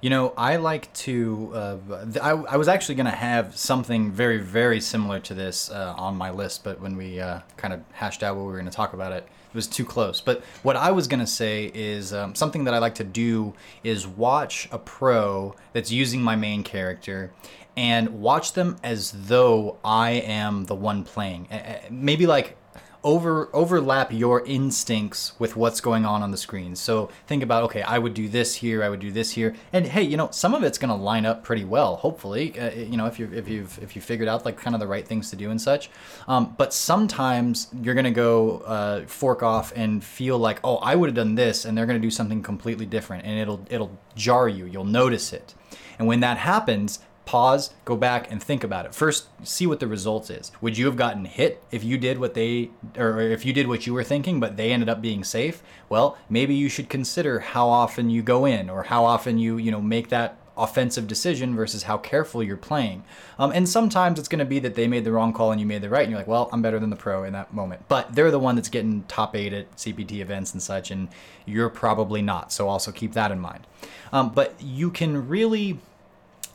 You know, I like to. Uh, I, I was actually going to have something very, very similar to this uh, on my list, but when we uh, kind of hashed out what we were going to talk about it, it was too close. But what I was going to say is um, something that I like to do is watch a pro that's using my main character and watch them as though I am the one playing. Maybe like over overlap your instincts with what's going on on the screen. So think about okay, I would do this here, I would do this here, and hey, you know, some of it's going to line up pretty well. Hopefully, uh, you know, if you if you've if you figured out like kind of the right things to do and such. Um, but sometimes you're going to go uh, fork off and feel like oh, I would have done this, and they're going to do something completely different, and it'll it'll jar you. You'll notice it. And when that happens, pause, go back and think about it. First, see what the results is. Would you have gotten hit if you did what they or if you did what you were thinking but they ended up being safe? Well, maybe you should consider how often you go in or how often you, you know, make that offensive decision versus how careful you're playing. Um, and sometimes it's going to be that they made the wrong call and you made the right, and you're like, well, I'm better than the pro in that moment. But they're the one that's getting top eight at CPT events and such, and you're probably not. So also keep that in mind. Um, but you can really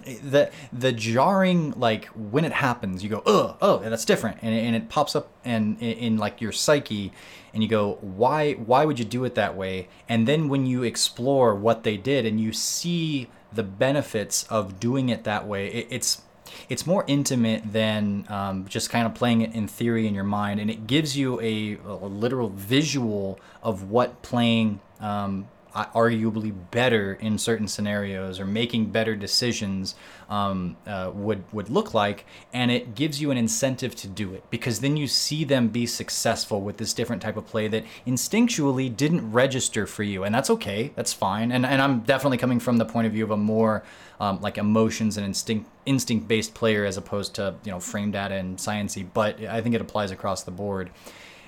the the jarring like when it happens you go oh oh that's different. And, and it pops up and in, like your psyche and you go why why would you do it that way? And then when you explore what they did and you see the benefits of doing it that way it, it's it's more intimate than um, just kind of playing it in theory in your mind. And it gives you a, a literal visual of what playing um, arguably better in certain scenarios or making better decisions um, uh, would would look like, and it gives you an incentive to do it because then you see them be successful with this different type of play that instinctually didn't register for you, and that's okay, that's fine. And and I'm definitely coming from the point of view of a more um, like emotions and instinct instinct based player as opposed to you know frame data and sciency, but I think it applies across the board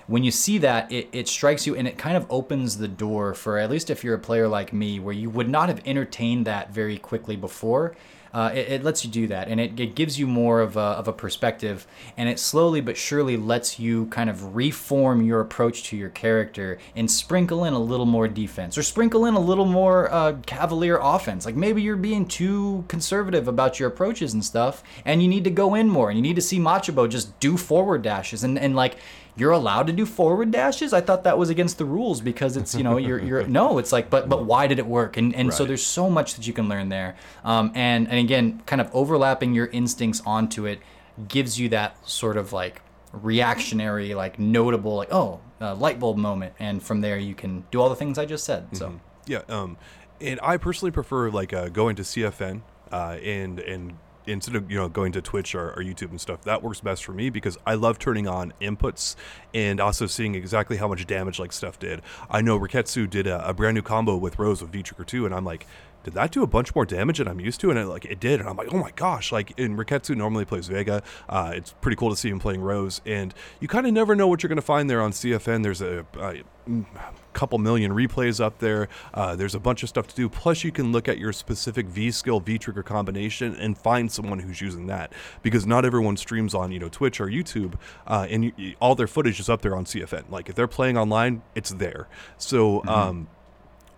when you see that, it, it strikes you and it kind of opens the door for, at least if you're a player like me, where you would not have entertained that very quickly before. Uh, it, it, lets you do that and it, it gives you more of a, of a perspective and it slowly but surely lets you kind of reform your approach to your character and sprinkle in a little more defense or sprinkle in a little more uh, cavalier offense. Like maybe you're being too conservative about your approaches and stuff and you need to go in more and you need to see Machabo just do forward dashes and, and like you're allowed to do forward dashes. I thought that was against the rules because it's you know you're you're no, it's like but but why did it work? And and right. so there's so much that you can learn there. Um, and and again, kind of overlapping your instincts onto it gives you that sort of like reactionary, like notable, like oh, light bulb moment, and from there you can do all the things I just said. So mm-hmm. yeah, um, and I personally prefer like uh, going to CFN uh, and and instead of you know going to Twitch or, or, YouTube and stuff, that works best for me because I love turning on inputs and also seeing exactly how much damage like stuff did. I know Riketsu did a, a brand new combo with Rose with V Trigger 2, and I'm like, did that do a bunch more damage than I'm used to? And it, like it did, and I'm like, oh my gosh! Like, in Riketsu normally plays Vega. Uh, it's pretty cool to see him playing Rose, and you kind of never know what you're to find there on CFN. There's a, a couple million replays up there. Uh, there's a bunch of stuff to do. Plus, you can look at your specific V skill, V trigger combination, and find someone who's using that. Because not everyone streams on you know Twitch or YouTube, uh, and you, all their footage is up there on CFN. Like if they're playing online, it's there. So. Mm-hmm. Um,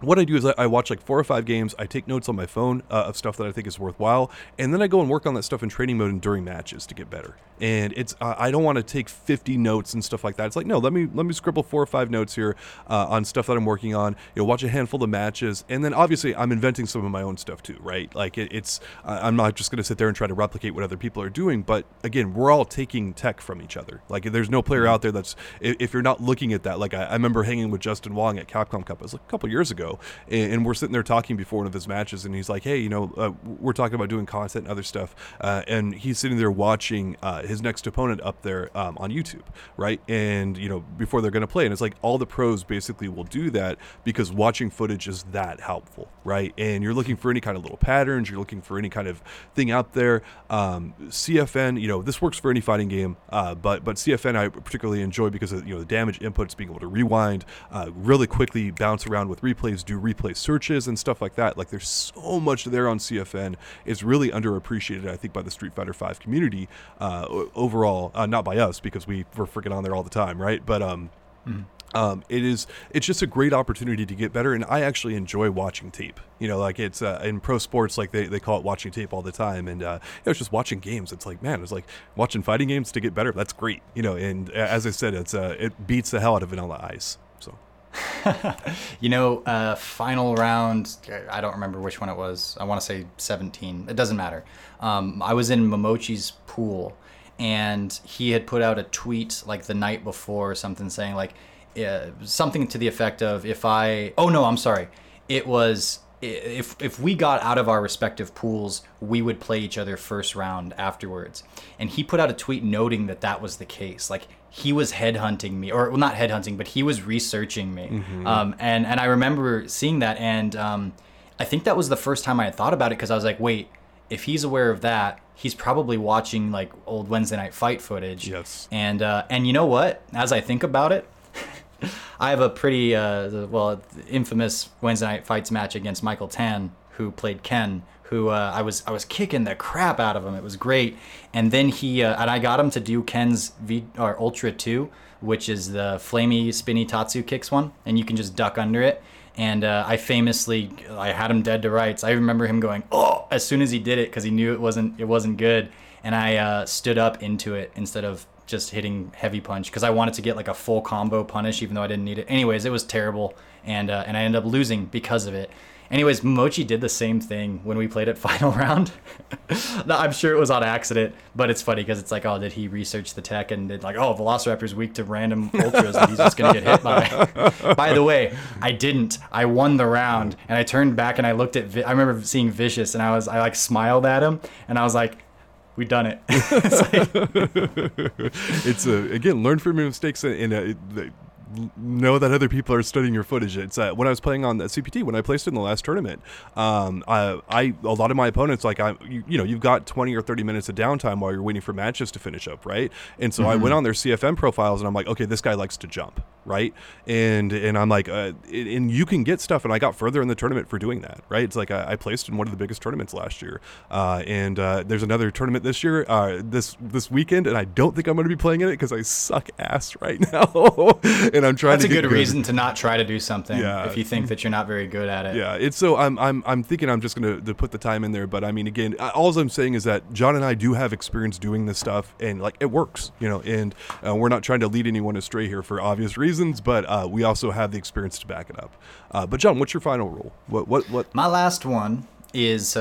what I do is I, watch like four or five games. I take notes on my phone uh, of stuff that I think is worthwhile, and then I go and work on that stuff in training mode and during matches to get better and it's uh, I don't want to take 50 notes and stuff like that. It's like no, let me let me scribble four or five notes here uh, on stuff that I'm working on. You know, watch a handful of matches, and then obviously I'm inventing some of my own stuff too, right? Like it, it's uh, I'm not just going to sit there and try to replicate what other people are doing, but again, we're all taking tech from each other. Like there's no player mm-hmm. out there that's if, if you're not looking at that. Like I, I, remember hanging with Justin Wong at Capcom Cup. It was like a couple years ago, and, and, we're sitting there talking before one of his matches, and he's like, hey, you know, uh, we're talking about doing content and other stuff, uh, and he's sitting there watching uh, his next opponent up there um, on YouTube, right? And you know before they're going to play, and it's like all the pros basically will do that because watching footage is that helpful, right? And you're looking for any kind of little patterns, you're looking for any kind of thing out there. Um, CFN, you know, this works for any fighting game, uh, but but CFN I particularly enjoy because of you know the damage inputs, being able to rewind uh, really quickly, bounce around with replays, do replay searches and stuff like that. Like there's so much there on CFN. It's really underappreciated, I think, by the Street Fighter Five community uh, overall uh, not by us because we were freaking on there all the time, right? But um, mm-hmm. um, it is it's just a great opportunity to get better, and I actually enjoy watching tape. You know, like it's uh, in pro sports, like they, they call it watching tape all the time, and uh, you know, it's just watching games. It's like man, it's like watching fighting games to get better. That's great, you know. And as I said, it's uh, it beats the hell out of Vanilla Ice. So. you know, uh, final round, I don't remember which one it was. I want to say 17. It doesn't matter. Um, I was in Momochi's pool and he had put out a tweet like the night before or something saying like uh, something to the effect of if I oh no I'm sorry. It was if if we got out of our respective pools we would play each other first round afterwards. And he put out a tweet noting that that was the case. Like he was headhunting me or well, not headhunting but he was researching me. Mm-hmm. um, and and I remember seeing that and um, I think that was the first time I had thought about it because I was like wait if he's aware of that he's probably watching like old Wednesday night fight footage. Yes. And uh, and you know what? As I think about it, I have a pretty uh, well infamous Wednesday night fights match against Michael Tan, who played Ken. Who uh, I was I was kicking the crap out of him. It was great. And then he uh, and I got him to do Ken's V or Ultra Two, which is the flamey spinny Tatsu kicks one, and you can just duck under it and uh, I famously I had him dead to rights. I remember him going oh as soon as he did it because he knew it wasn't it wasn't good, and I uh, stood up into it instead of just hitting heavy punch because I wanted to get like a full combo punish, even though I didn't need it. Anyways, it was terrible, and uh, and I ended up losing because of it. Anyways, Mochi did the same thing when we played at final round. I'm sure it was on accident, but it's funny because it's like, oh, did he research the tech and did like, oh, Velociraptor's weak to random ultras that he's just gonna get hit by. by the way, I didn't. I won the round, and I turned back and I looked at. Vi- I remember seeing Vicious, and I was I like smiled at him, and I was like, we done it. it's, like, it's a, again learn from your mistakes and uh, know that other people are studying your footage. It's uh, when I was playing on the CPT when I placed in the last tournament. Um, I, I a lot of my opponents like I you, you, know you've got 20 or 30 minutes of downtime while you're waiting for matches to finish up, right? And so mm-hmm. I went on their CFN profiles and I'm like, okay, this guy likes to jump, right? And and I'm like, uh, and you can get stuff, and I got further in the tournament for doing that, right? It's like I, I placed in one of the biggest tournaments last year, uh, and uh, there's another tournament this year, uh, this this weekend, and I don't think I'm going to be playing in it because I suck ass right now. And I'm trying That's to. A good, good, reason to not try to do something. Yeah. If you think that you're not very good at it. Yeah. It's so I'm I'm I'm thinking I'm just gonna to put the time in there, but I mean again, all I'm saying is that John and I do have experience doing this stuff, and like it works, you know, and uh, we're not trying to lead anyone astray here for obvious reasons, but uh, we also have the experience to back it up. Uh, but John, what's your final rule? What what what? My last one is.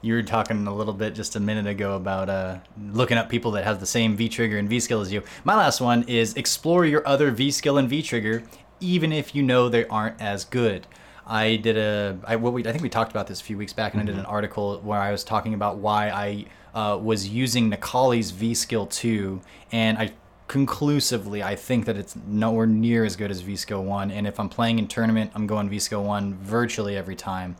You were talking a little bit just a minute ago about uh, looking up people that have the same V trigger and V skill as you. My last one is explore your other V skill and V trigger, even if you know they aren't as good. I did a I what we I think we talked about this a few weeks back, and mm-hmm. I did an mm-hmm. article where I was talking about why I uh, was using Necalli's V skill two, and I conclusively I think that it's nowhere near as good as V skill one. And if I'm playing in tournament, I'm going V skill one virtually every time.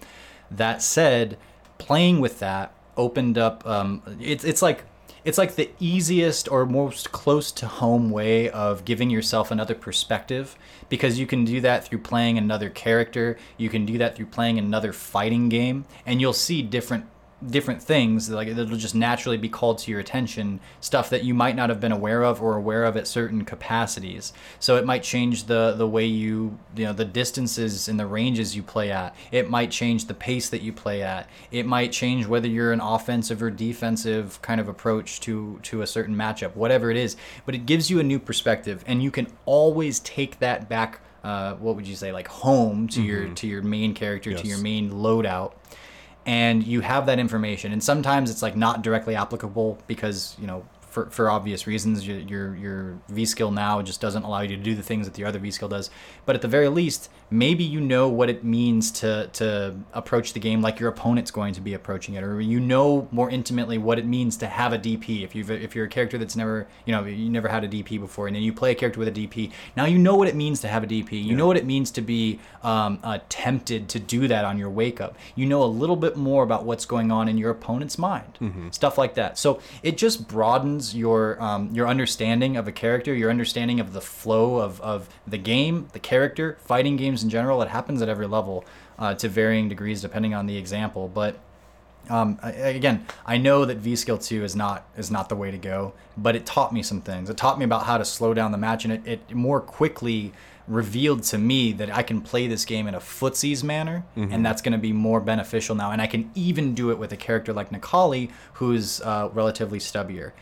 That said, playing with that opened up. Um, it's it's like it's like the easiest or most close to home way of giving yourself another perspective because you can do that through playing another character you can do that through playing another fighting game and you'll see different different things like it'll just naturally be called to your attention stuff that you might not have been aware of or aware of at certain capacities. So it might change the the way you you know the distances and the ranges you play at. It might change the pace that you play at. It might change whether you're an offensive or defensive kind of approach to to a certain matchup whatever it is. But it gives you a new perspective and you can always take that back uh, what would you say like home to mm-hmm. your to your main character yes. to your main loadout and you have that information. And sometimes it's like not directly applicable because you know for, for obvious reasons. Your, your, your V skill now just doesn't allow you to do the things that the other V skill does. But at the very least, maybe you know what it means to to approach the game like your opponent's going to be approaching it, or you know more intimately what it means to have a DP. If you if you're a character that's never you know you never had a DP before, and then you play a character with a DP, now you know what it means to have a DP. You yeah. know what it means to be um, uh, tempted to do that on your wake up. You know a little bit more about what's going on in your opponent's mind, mm-hmm. stuff like that. So it just broadens your um, your understanding of a character, your understanding of the flow of, of the game, the character, fighting games in general. It happens at every level uh, to varying degrees depending on the example. But um, again, I know that V skill two is not is not the way to go, but it taught me some things. It taught me about how to slow down the match, and it, it more quickly revealed to me that I can play this game in a footsies manner, mm-hmm. and that's going to be more beneficial now. And I can even do it with a character like Necalli, who's uh, relatively stubbier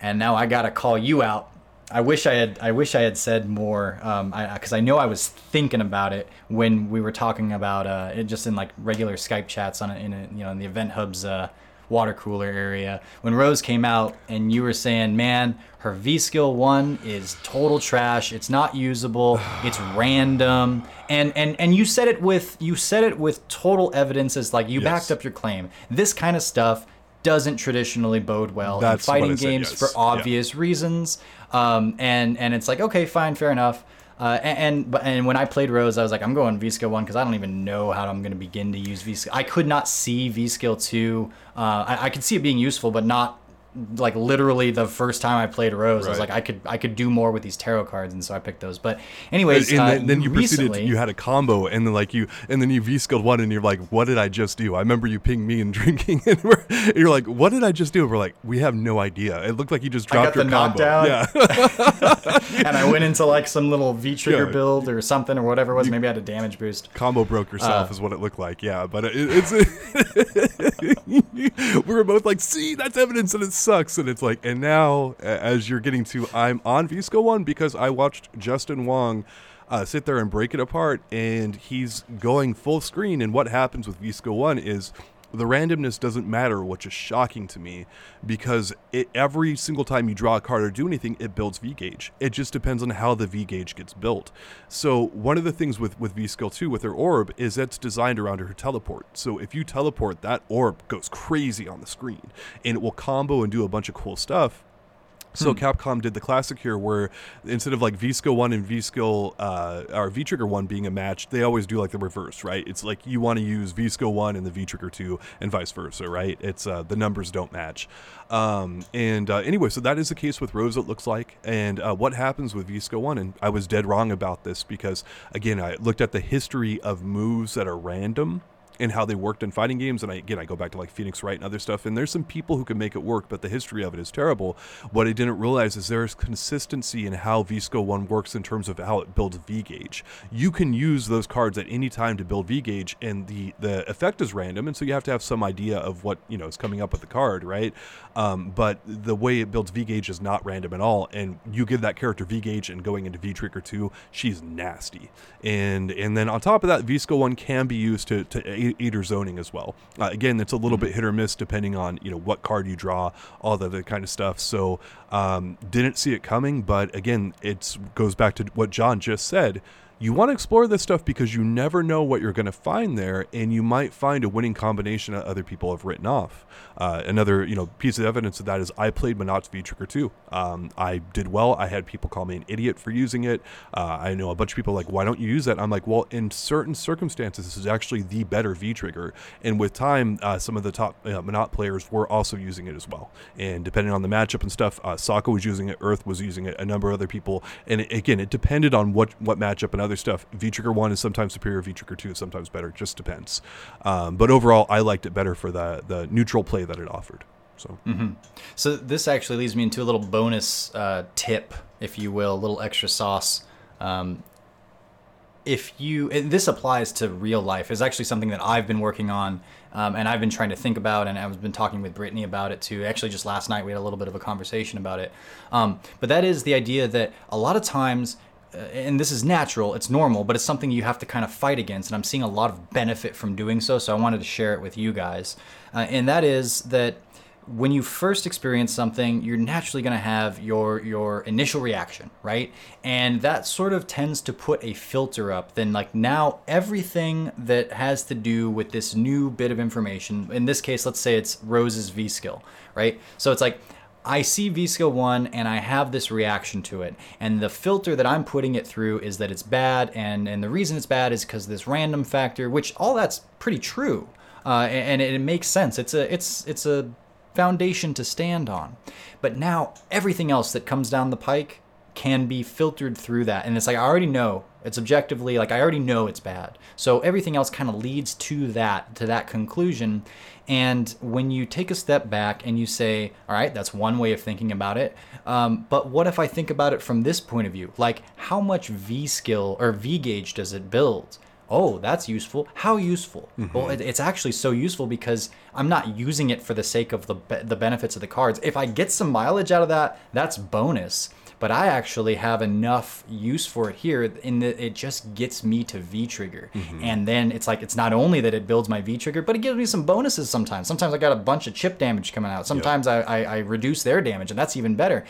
and now I gotta call you out. I wish I had I wish I had said more because um, I, I, know I was thinking about it when we were talking about uh, it just in like regular Skype chats on a, in a, you know in the Event Hub's uh, water cooler area. When Rose came out and you were saying man her V skill one is total trash. It's not usable. It's random. And and and you said it with you said it with total evidence as like you yes. backed up your claim. This kind of stuff doesn't traditionally bode well That's in fighting games yes. for obvious yeah. reasons. Um, and and it's like okay, fine, fair enough. Uh, and, and but and when I played Rose, I was like, I'm going V skill one because I don't even know how I'm going to begin to use V skill. I could not see V skill two. Uh, I, I could see it being useful, but not like literally the first time I played Rose, right. I was like, I could I could do more with these tarot cards, and so I picked those. But anyways, and, and uh, then, you recently, proceeded. You had a combo, and then like you, and then you v skilled one, and you're like, what did I just do? I remember you pinged me and drinking, and, and you're like, what did I just do? And we're like, we have no idea. It looked like you just dropped your combo. Knockdown, yeah. and I went into like some little V trigger yeah. build or something or whatever it was. You, Maybe I had a damage boost. Combo broke yourself uh, is what it looked like. Yeah, but it, it's we were both like, see, that's evidence, and it's sucks. And it's like, and now as you're getting to, I'm on V skill one because I watched Justin Wong uh, sit there and break it apart, and he's going full screen. And what happens with V skill one is the randomness doesn't matter, which is shocking to me because it, every single time you draw a card or do anything, it builds V gauge. It just depends on how the V gauge gets built. So one of the things with with V skill two with her orb is it's designed around her teleport. So if you teleport, that orb goes crazy on the screen and it will combo and do a bunch of cool stuff. So hmm. Capcom did the classic here, where instead of like V Skill One and V Skill uh, or V Trigger One being a match, they always do like the reverse, right? It's like you want to use V Skill One and the V Trigger Two, and vice versa, right? It's uh, the numbers don't match. Um, and uh, anyway, so that is the case with Rose. It looks like, and uh, what happens with V Skill One? And I was dead wrong about this because again, I looked at the history of moves that are random and how they worked in fighting games. And I, again, I go back to like Phoenix Wright and other stuff. And there's some people who can make it work, but the history of it is terrible. What I didn't realize is there is consistency in how V skill 1 works in terms of how it builds V gauge. You can use those cards at any time to build V gauge, and the the effect is random, and so you have to have some idea of what you know is coming up with the card, right? Um, but the way it builds V gauge is not random at all. And you give that character V gauge, and going into V Trigger 2, she's nasty. And and then on top of that, V skill 1 can be used to to Eater zoning as well. Uh, again, it's a little mm-hmm. bit hit or miss depending on you know what card you draw, all the other kind of stuff. So um, didn't see it coming, but again, it goes back to what John just said you want to explore this stuff because you never know what you're going to find there, and you might find a winning combination that other people have written off. Uh, another, you know, piece of evidence of that is I played Menat's V Trigger 2. Um, I did well. I had people call me an idiot for using it. Uh, I know a bunch of people like, why don't you use that? I'm like, well, in certain circumstances, this is actually the better V Trigger. And with time, uh, some of the top uh, Menat players were also using it as well. And depending on the matchup and stuff, uh, Sako was using it, Earth was using it, a number of other people. And it, again, it depended on what what matchup and other stuff. V Trigger 1 is sometimes superior, V Trigger 2 is sometimes better. It just depends. Um, but overall, I liked it better for the, the neutral play that it offered. So, mm-hmm. so this actually leads me into a little bonus uh, tip, if you will, a little extra sauce. Um, if you, this applies to real life, is actually something that I've been working on um, and I've been trying to think about, and I've been talking with Brittany about it too. Actually, just last night we had a little bit of a conversation about it. Um, but that is the idea that a lot of times and this is natural, it's normal, but it's something you have to kind of fight against. And I'm seeing a lot of benefit from doing so. So I wanted to share it with you guys. Uh, and that is that when you first experience something, you're naturally going to have your your initial reaction, right? And that sort of tends to put a filter up. Then like now everything that has to do with this new bit of information, in this case, let's say it's Rose's V skill, right? So it's like I see V skill 1 and I have this reaction to it. And the filter that I'm putting it through is that it's bad. And, and the reason it's bad is because this random factor, which all that's pretty true. Uh, and, and it makes sense. It's a, it's, it's a foundation to stand on. But now everything else that comes down the pike can be filtered through that. And it's like, I already know. It's objectively, like, I already know it's bad. So everything else kind of leads to that, to that conclusion. And when you take a step back and you say, all right, that's one way of thinking about it. Um, but what if I think about it from this point of view? Like, how much V skill or V gauge does it build? Oh, that's useful. How useful? Mm-hmm. Well, it, it's actually so useful because I'm not using it for the sake of the the benefits of the cards. If I get some mileage out of that, that's bonus but I actually have enough use for it here in that it just gets me to V trigger. Mm-hmm. And then it's like it's not only that it builds my V trigger, but it gives me some bonuses sometimes. Sometimes I got a bunch of chip damage coming out. Sometimes yep. I, I, I reduce their damage, and that's even better.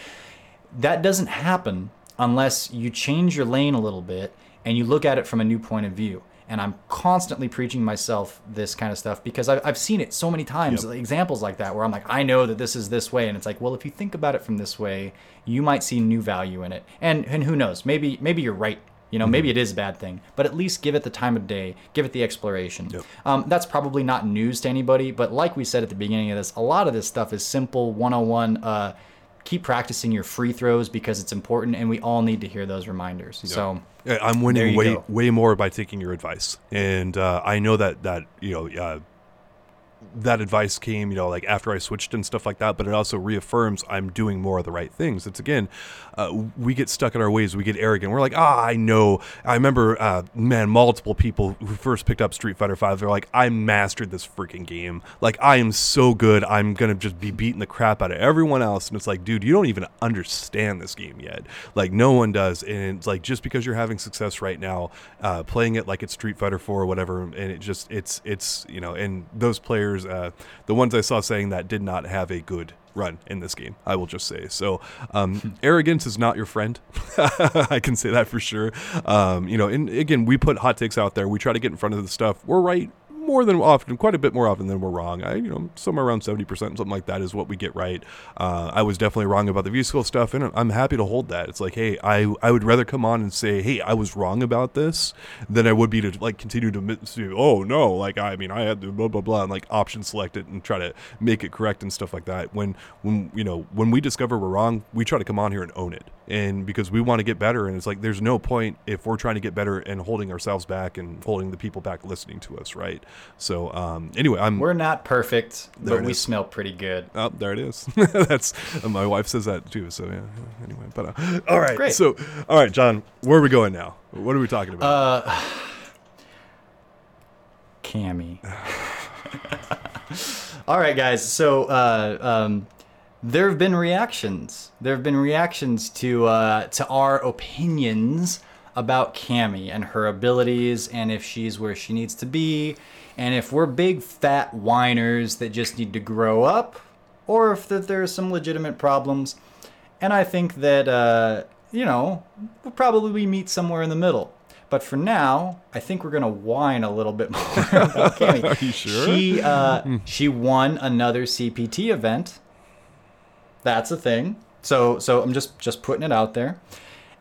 That doesn't happen unless you change your lane a little bit and you look at it from a new point of view and I'm constantly preaching myself this kind of stuff because I've, I've seen it so many times, yep. examples like that, where I'm like, I know that this is this way, and it's like, well, if you think about it from this way, you might see new value in it, and and who knows, maybe maybe you're right. You know, mm-hmm. maybe it is a bad thing, but at least give it the time of day, give it the exploration. Yep. Um, that's probably not news to anybody, but like we said at the beginning of this, a lot of this stuff is simple 101. Uh, keep practicing your free throws because it's important, and we all need to hear those reminders. Yep. So I'm winning way go. way more by taking your advice, and uh, I know that that you know. Uh, that advice came, you know, like after I switched and stuff like that, but it also reaffirms I'm doing more of the right things. It's again, uh, we get stuck in our ways, we get arrogant. We're like, ah, I know. I remember, uh, man, multiple people who first picked up Street Fighter Five. They're like, I mastered this freaking game. Like, I am so good. I'm gonna just be beating the crap out of everyone else. And it's like, dude, you don't even understand this game yet. Like, no one does. And it's like, just because you're having success right now, uh, playing it like it's Street Fighter Four or whatever, and it just, it's, it's, you know, and those players, uh, the ones I saw saying that did not have a good run in this game. I will just say so. Um, arrogance is not your friend. I can say that for sure. Um, you know, and again, we put hot takes out there. We try to get in front of the stuff. We're right more than often, quite a bit more often than we're wrong. I, you know, somewhere around 70%, something like that is what we get right. Uh, I was definitely wrong about the V-Skill stuff, and I'm happy to hold that. It's like, hey, I, I would rather come on and say, hey, I was wrong about this than I would be to, like, continue to, to oh, no, like, I mean, I had to blah, blah, blah, and, like, option select it and try to make it correct and stuff like that. When, when, you know, when we discover we're wrong, we try to come on here and own it. And because we want to get better, and it's like, there's no point if we're trying to get better and holding ourselves back and holding the people back listening to us, right? So, um, anyway, I'm. We're not perfect, but we is. smell pretty good. Oh, there it is. That's uh, my wife says that too. So yeah. Anyway, but uh, all right. Great. So all right, John, where are we going now? What are we talking about? Uh, Cammy. all right, guys. So uh, um, there have been reactions. There have been reactions to uh, to our opinions about Cammy and her abilities and if she's where she needs to be and if we're big fat whiners that just need to grow up, or if that there are some legitimate problems. And I think that, uh, you know, we'll probably meet somewhere in the middle. But for now, I think we're gonna whine a little bit more about. Are you sure? She uh, hmm. she won another CPT event. That's a thing. So so I'm just just putting it out there,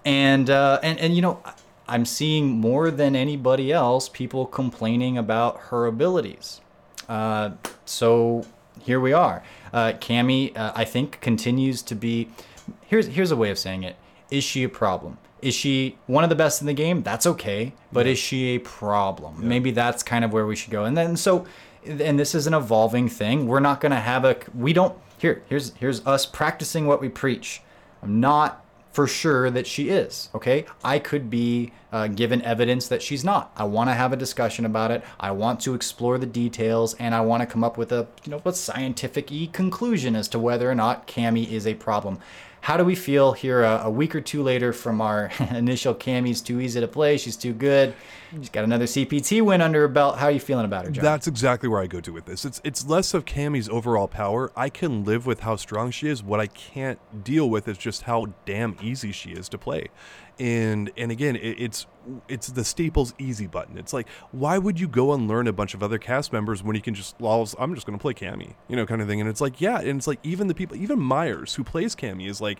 and uh, and and you know I'm seeing more than anybody else people complaining about her abilities. Uh, so here we are. Uh, Cammy, uh, I think, continues to be. Here's here's a way of saying it. Is she a problem? Is she one of the best in the game? That's okay. But yeah. is she a problem? Yeah. Maybe that's kind of where we should go. And then so, and this is an evolving thing. We're not going to have a. We don't. Here, here's here's us practicing what we preach. I'm not for sure that she is. Okay, I could be uh, given evidence that she's not. I want to have a discussion about it. I want to explore the details, and I want to come up with a you know a scientific conclusion as to whether or not Cammy is a problem. How do we feel here a, a week or two later from our initial Cammy's too easy to play? She's too good. She's got another CPT win under her belt. How are you feeling about her, John? That's exactly where I go to with this. It's it's less of Cammy's overall power. I can live with how strong she is. What I can't deal with is just how damn easy she is to play and and again it, it's it's the staples easy button. It's like why would you go and learn a bunch of other cast members when you can just well i'm just going to play cammy you know kind of thing. And it's like yeah and it's like even the people even myers who plays cammy is like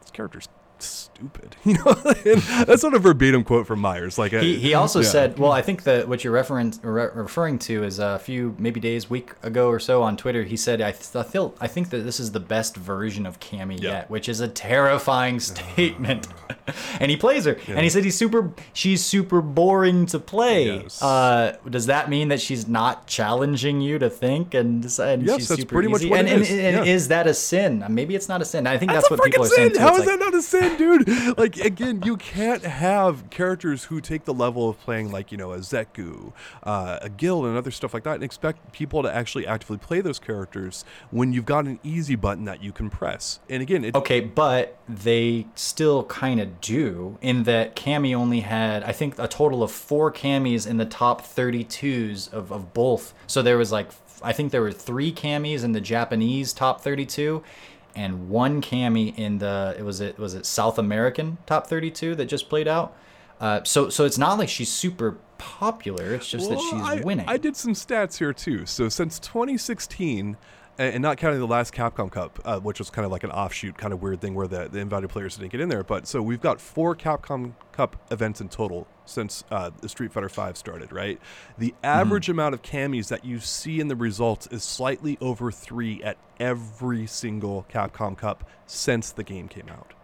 this character's stupid. You know, that's not a verbatim quote from Myers. Like he, he also yeah. said, well, I think that what you're referring re- referring to is a few maybe days, week ago or so on Twitter. He said, I, th- I feel I think that this is the best version of Cammy yeah. yet, which is a terrifying statement. and he plays her, yeah. and he said he's super. She's super boring to play. Yes. Uh, does that mean that she's not challenging you to think and, and yes, she's that's super pretty easy? much what and, it is. And, and is that a sin? Maybe it's not a sin. I think that's, that's what people are sin. saying. Too. How it's is like, that not a sin? dude. Like again, you can't have characters who take the level of playing like you know a Zeku, uh, a Gil, and other stuff like that, and expect people to actually actively play those characters when you've got an easy button that you can press. And again, it, okay, but they still kind of do in that Cammy only had I think a total of four Cammys in the top 32s of of both. So there was like I think there were three Cammys in the Japanese top 32 and one Cammy in the it was it was it South American top 32 that just played out. Uh, so so it's not like she's super popular. It's just well, that she's I, winning. I did some stats here too. So since 2016, and not counting the last Capcom Cup, uh, which was kind of like an offshoot, kind of weird thing where the, the invited players didn't get in there. But so we've got four Capcom Cup events in total since uh, the Street Fighter V started, right? The mm-hmm. average mm-hmm. amount of Cammys that you see in the results is slightly over three at every single Capcom Cup since the game came out.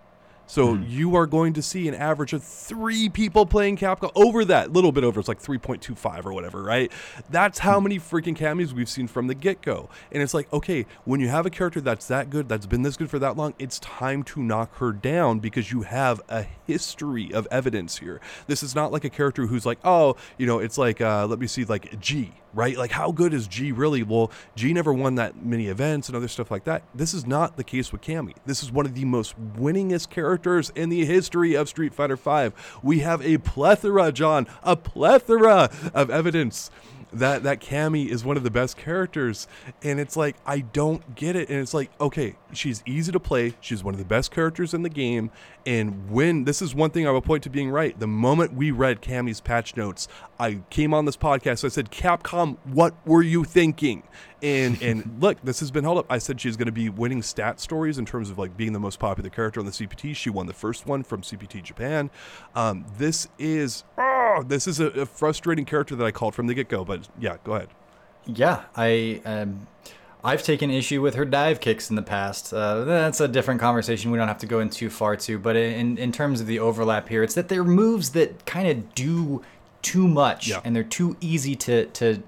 So mm. you are going to see an average of three people playing Capcom over that little bit over. It's like 3.25 or whatever, right? That's how many freaking cameos we've seen from the get go. And it's like, okay, when you have a character that's that good, that's been this good for that long, it's time to knock her down because you have a history of evidence here. This is not like a character who's like, oh, you know, it's like, uh, let me see, like G, right? Like, how good is G really? Well, G never won that many events and other stuff like that. This is not the case with Cammy. This is one of the most winningest characters in the history of Street Fighter V. We have a plethora, John, a plethora of evidence that that Cammy is one of the best characters, and it's like I don't get it. And it's like, okay, she's easy to play. She's one of the best characters in the game. And when this is one thing I will point to being right. The moment we read Cammy's patch notes, I came on this podcast. So I said, Capcom, what were you thinking? And and look, this has been held up. I said she's going to be winning stat stories in terms of like being the most popular character on the CPT. She won the first one from CPT Japan. Um, this is oh, this is a, a, frustrating character that I called from the get go. But yeah, go ahead. Yeah, I. Um, I've taken issue with her dive kicks in the past. Uh, that's a different conversation. We don't have to go in too far to. But in in terms of the overlap here, it's that they're moves that kind of do too much yeah. and they're too easy to to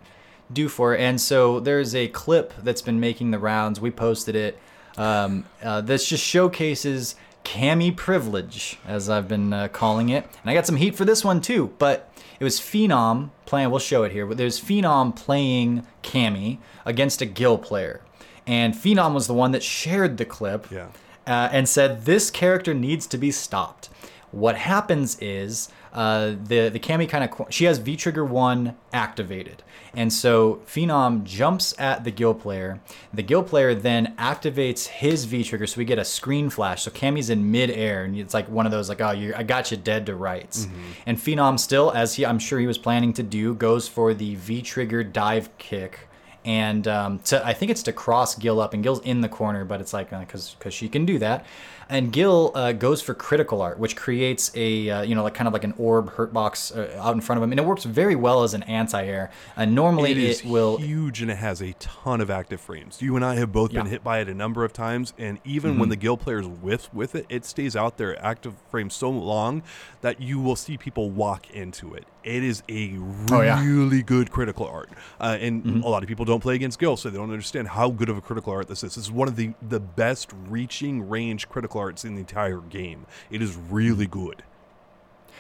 do for. And so there's a clip that's been making the rounds. We posted it. Um, uh, this just showcases Cammy privilege, as I've been uh, calling it. And I got some heat for this one too, but it was Phenom playing, we'll show it here, but there's Phenom playing Cammy against a Gil player. And Phenom was the one that shared the clip yeah. uh, and said, This character needs to be stopped. What happens is uh, the the Cammy kind of she has V trigger one activated, and so Phenom jumps at the Gill player. The Gill player then activates his V trigger, so we get a screen flash. So Cammy's in mid air, and it's like one of those like, oh, you I got you dead to rights. Mm-hmm. And Phenom still, as he I'm sure he was planning to do, goes for the V trigger dive kick and um, to, I think it's to cross Gil up, and Gil's in the corner, but it's like because uh, because she can do that. And Gil uh, goes for critical art, which creates a uh, you know like kind of like an orb hurt box uh, out in front of him, and it works very well as an anti-air. And normally it, it will huge, and it has a ton of active frames. You and I have both yeah. been hit by it a number of times, and even mm-hmm. when the Gil players with with it, it stays out there active frame so long that you will see people walk into it. It is a really oh, yeah. good critical art, uh, and mm-hmm. a lot of people don't play against Gil, so they don't understand how good of a critical art this is. This is one of the the best reaching range critical arts in the entire game. It is really good.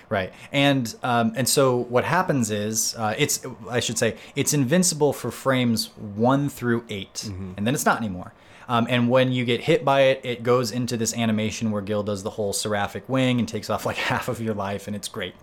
Right, and um, and so what happens is uh, it's I should say it's invincible for frames one through 8 mm-hmm. and then it's not anymore. Um, and when you get hit by it, it goes into this animation where Gil does the whole seraphic wing and takes off like half of your life, and it's great.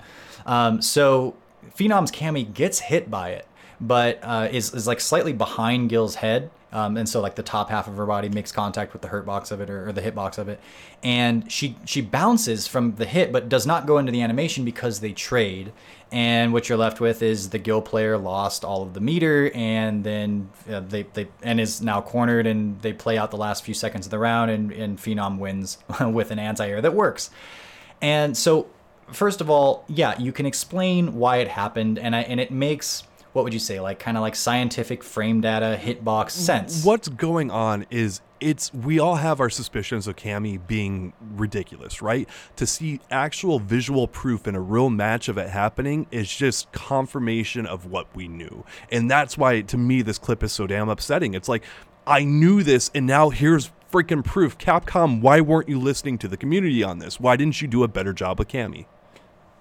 Um, so Phenom's Cammy gets hit by it, but uh, is is like slightly behind Gil's head um, and so like the top half of her body makes contact with the hurt box of it or, or the hit box of it, and she she bounces from the hit but does not go into the animation because they trade. And what you're left with is the Gil player lost all of the meter, and then uh, they, they and is now cornered, and they play out the last few seconds of the round, and, and Phenom wins with an anti-air that works. And so, first of all, yeah, you can explain why it happened, and I and it makes what would you say, like kind of like scientific frame data hitbox sense? What's going on is it's we all have our suspicions of Cammy being ridiculous, right? To see actual visual proof in a real match of it happening is just confirmation of what we knew. And that's why to me this clip is so damn upsetting. It's like I knew this and now here's freaking proof. Capcom, why weren't you listening to the community on this? Why didn't you do a better job with Cammy?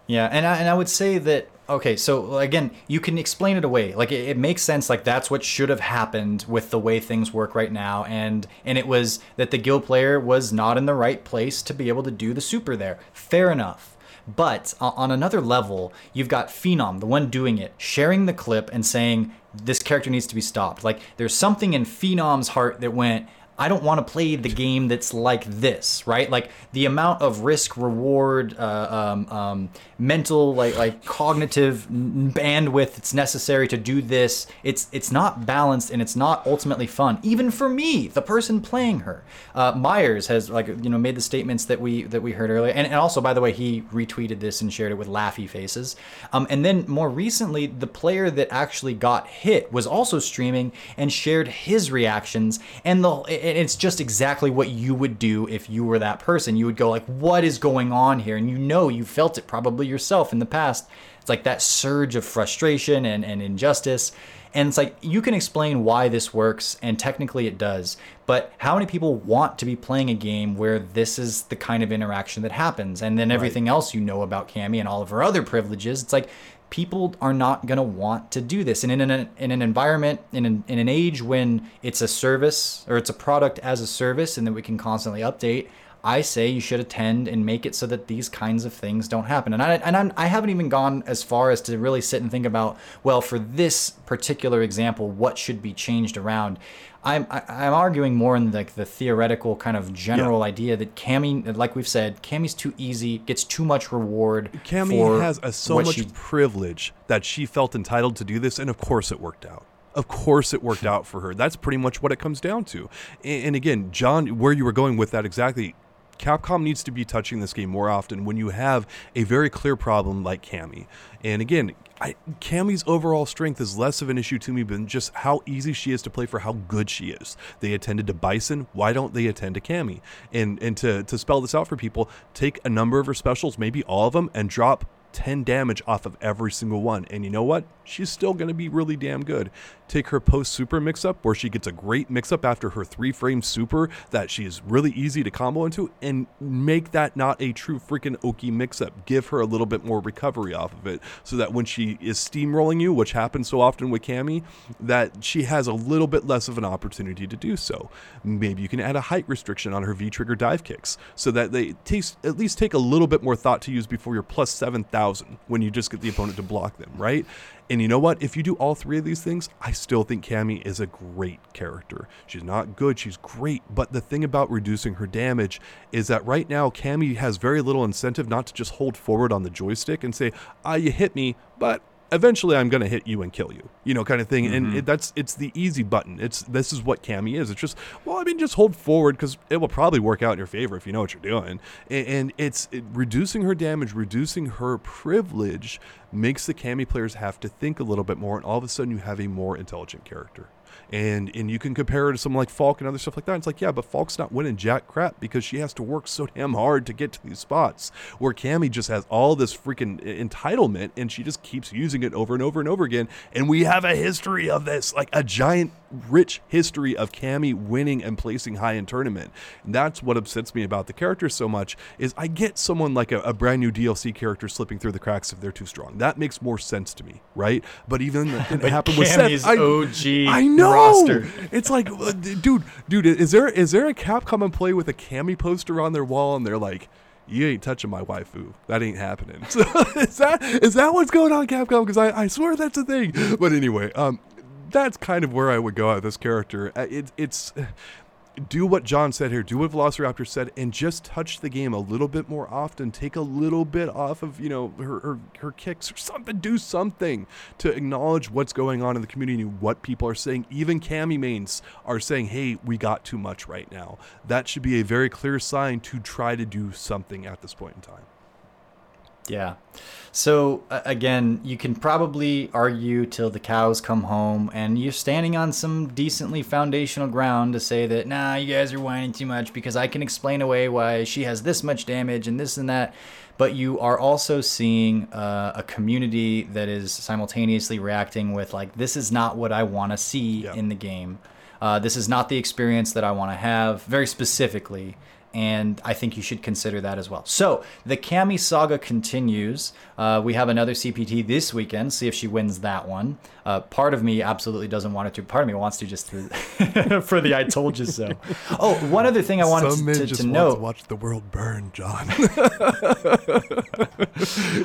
Yeah, and I, and I would say that okay, so again, you can explain it away. Like it, it, makes sense. Like that's what should have happened with the way things work right now, and and it was that the Gil player was not in the right place to be able to do the super there. Fair enough. But on another level, you've got Phenom, the one doing it, sharing the clip and saying this character needs to be stopped. Like there's something in Phenom's heart that went, I don't want to play the game that's like this, right? Like the amount of risk reward, uh, um, um, mental, like like cognitive bandwidth that's necessary to do this. It's it's not balanced and it's not ultimately fun, even for me, the person playing her. Uh, Myers has like you know made the statements that we that we heard earlier, and, and also by the way, he retweeted this and shared it with laughy faces. Um, and then more recently, the player that actually got hit was also streaming and shared his reactions, and the and it's just exactly what you would do if you were that person. You would go like, "What is going on here?" And you know you felt it probably yourself in the past. It's like that surge of frustration and, and injustice. And it's like you can explain why this works, and technically it does. But how many people want to be playing a game where this is the kind of interaction that happens? And then everything right. else you know about Cammy and all of her other privileges, it's like people are not going to want to do this. And in an, in an environment, in an, in an age when it's a service or it's a product as a service and that we can constantly update, I say you should attend and make it so that these kinds of things don't happen. And I and I'm, I have not even gone as far as to really sit and think about well, for this particular example, what should be changed around. I'm I, am i am arguing more in like the theoretical kind of general yeah. idea that Cammy, like we've said, Cammy's too easy, gets too much reward. Cammy has a, so much she, privilege that she felt entitled to do this, and of course it worked out of course it worked out for her. That's pretty much what it comes down to. And, again, John, where you were going with that exactly, Capcom needs to be touching this game more often when you have a very clear problem like Cammy. And again, Cammy's overall strength is less of an issue to me than just how easy she is to play for how good she is. They attended to Bison, why don't they attend to Cammy? And and to, to spell this out for people, take a number of her specials, maybe all of them, and drop 10 damage off of every single one. And you know what? She's still going to be really damn good. Take her post super mix up, where she gets a great mix up after her three frame super that she is really easy to combo into, and make that not a true freaking Oki mix up. Give her a little bit more recovery off of it so that when she is steamrolling you, which happens so often with Cammy, that she has a little bit less of an opportunity to do so. Maybe you can add a height restriction on her V trigger dive kicks so that they taste, at least take a little bit more thought to use before you're plus 7,000 when you just get the opponent to block them, right? And you know what? If you do all three of these things, I still think Cammy is a great character. She's not good, she's great. But the thing about reducing her damage is that right now, Cammy has very little incentive not to just hold forward on the joystick and say, ah, you hit me, but eventually I'm going to hit you and kill you, you know, kind of thing. Mm-hmm. And it, that's it's the easy button. It's this is what Cammy is. It's just well, I mean, just hold forward because it will probably work out in your favor if you know what you're doing. And, and it's it, reducing her damage, reducing her privilege makes the Cammy players have to think a little bit more, and all of a sudden you have a more intelligent character and and you can compare her to someone like Falke and other stuff like that. It's like, yeah, but Falke's not winning jack crap because she has to work so damn hard to get to these spots. Where Cammy just has all this freaking entitlement and she just keeps using it over and over and over again. And we have a history of this, like a giant rich history of Cammy winning and placing high in tournament. And that's what upsets me about the character so much is I get someone like a, a brand new DLC character slipping through the cracks if they're too strong. That makes more sense to me, right? But even it happened with Seth. I, OG I know. Roster. It's like, uh, dude, dude, is there is there a Capcom and play with a Cammy poster on their wall and they're like, you ain't touching my waifu. That ain't happening. So is that is that what's going on, Capcom? Because I, I swear that's a thing. But anyway, um, that's kind of where I would go at this character. Uh, it, it's do what John said here, do what Velociraptor said, and just touch the game a little bit more often. Take a little bit off of, you know, her, her, her kicks or something. Do something to acknowledge what's going on in the community, what people are saying. Even Cammy mains are saying, hey, we got too much right now. That should be a very clear sign to try to do something at this point in time. Yeah. So uh, again, you can probably argue till the cows come home, and you're standing on some decently foundational ground to say that, nah, you guys are whining too much because I can explain away why she has this much damage and this and that. But you are also seeing uh, a community that is simultaneously reacting with, like, this is not what I want to see yeah. in the game. Uh, this is not the experience that I want to have, very specifically and I think you should consider that as well. So the Cammy saga continues. Uh, we have another CPT this weekend. See if she wins that one. Uh, part of me absolutely doesn't want it to. Part of me wants to just to for the "I told you so." Oh, one other thing I wanted Some to, to, to note: watch the world burn, John.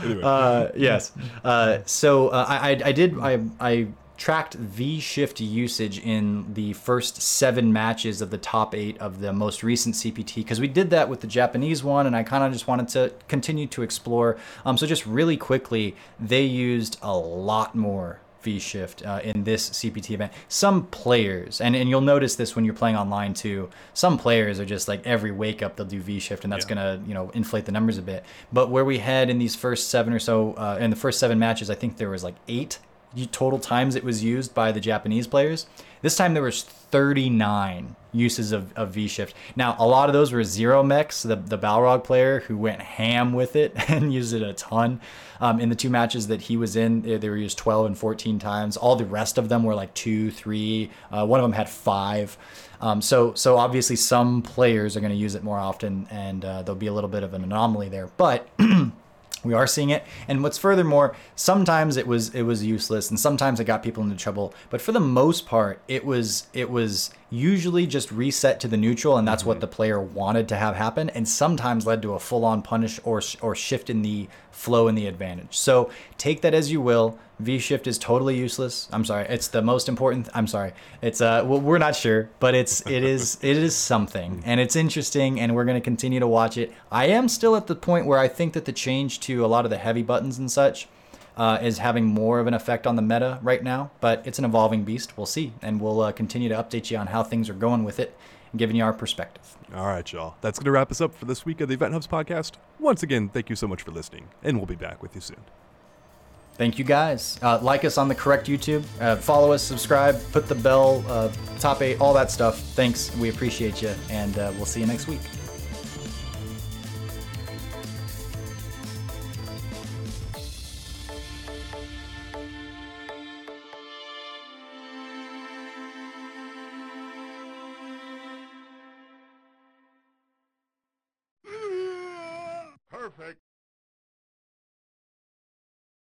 anyway. uh, yes. Uh, so uh, I, I, I did I I tracked V shift usage in the first seven matches of the top eight of the most recent CPT because we did that with the Japanese one, and I kind of just wanted to continue to explore. Um, so just really quickly, they used a lot more V shift uh, in this CPT event. Some players, and, and you'll notice this when you're playing online too. Some players are just like every wake up they'll do V shift, and that's yeah. gonna you know inflate the numbers a bit. But where we had in these first seven or so, uh, in the first seven matches, I think there was like eight total times it was used by the Japanese players. This time there was 39 uses of, of V Shift. Now, a lot of those were Zero Mechs, the, the Balrog player who went ham with it and used it a ton. Um, in the two matches that he was in, they were used 12 and 14 times. All the rest of them were like two, three. Uh, one of them had five. Um, so, so obviously some players are going to use it more often, and uh, there'll be a little bit of an anomaly there. But we are seeing it. And what's furthermore sometimes it was it was useless and sometimes it got people into trouble. But for the most part it was it was usually just reset to the neutral and that's mm-hmm. what the player wanted to have happen and sometimes led to a full-on punish or or shift in the flow and the advantage. So take that as you will v shift is totally useless i'm sorry it's the most important th- i'm sorry it's uh well, we're not sure but it's it is it is something and it's interesting and we're going to continue to watch it i am still at the point where i think that the change to a lot of the heavy buttons and such uh, is having more of an effect on the meta right now, but it's an evolving beast. We'll see, and we'll uh, continue to update you on how things are going with it and giving you our perspective. All right, y'all. That's going to wrap us up for this week of the EventHubs podcast. Once again, thank you so much for listening, and we'll be back with you soon. Thank you guys. Uh, like us on the correct YouTube. Uh, follow us, subscribe, put the bell, uh, top eight, all that stuff. Thanks. We appreciate you, and uh, we'll see you next week.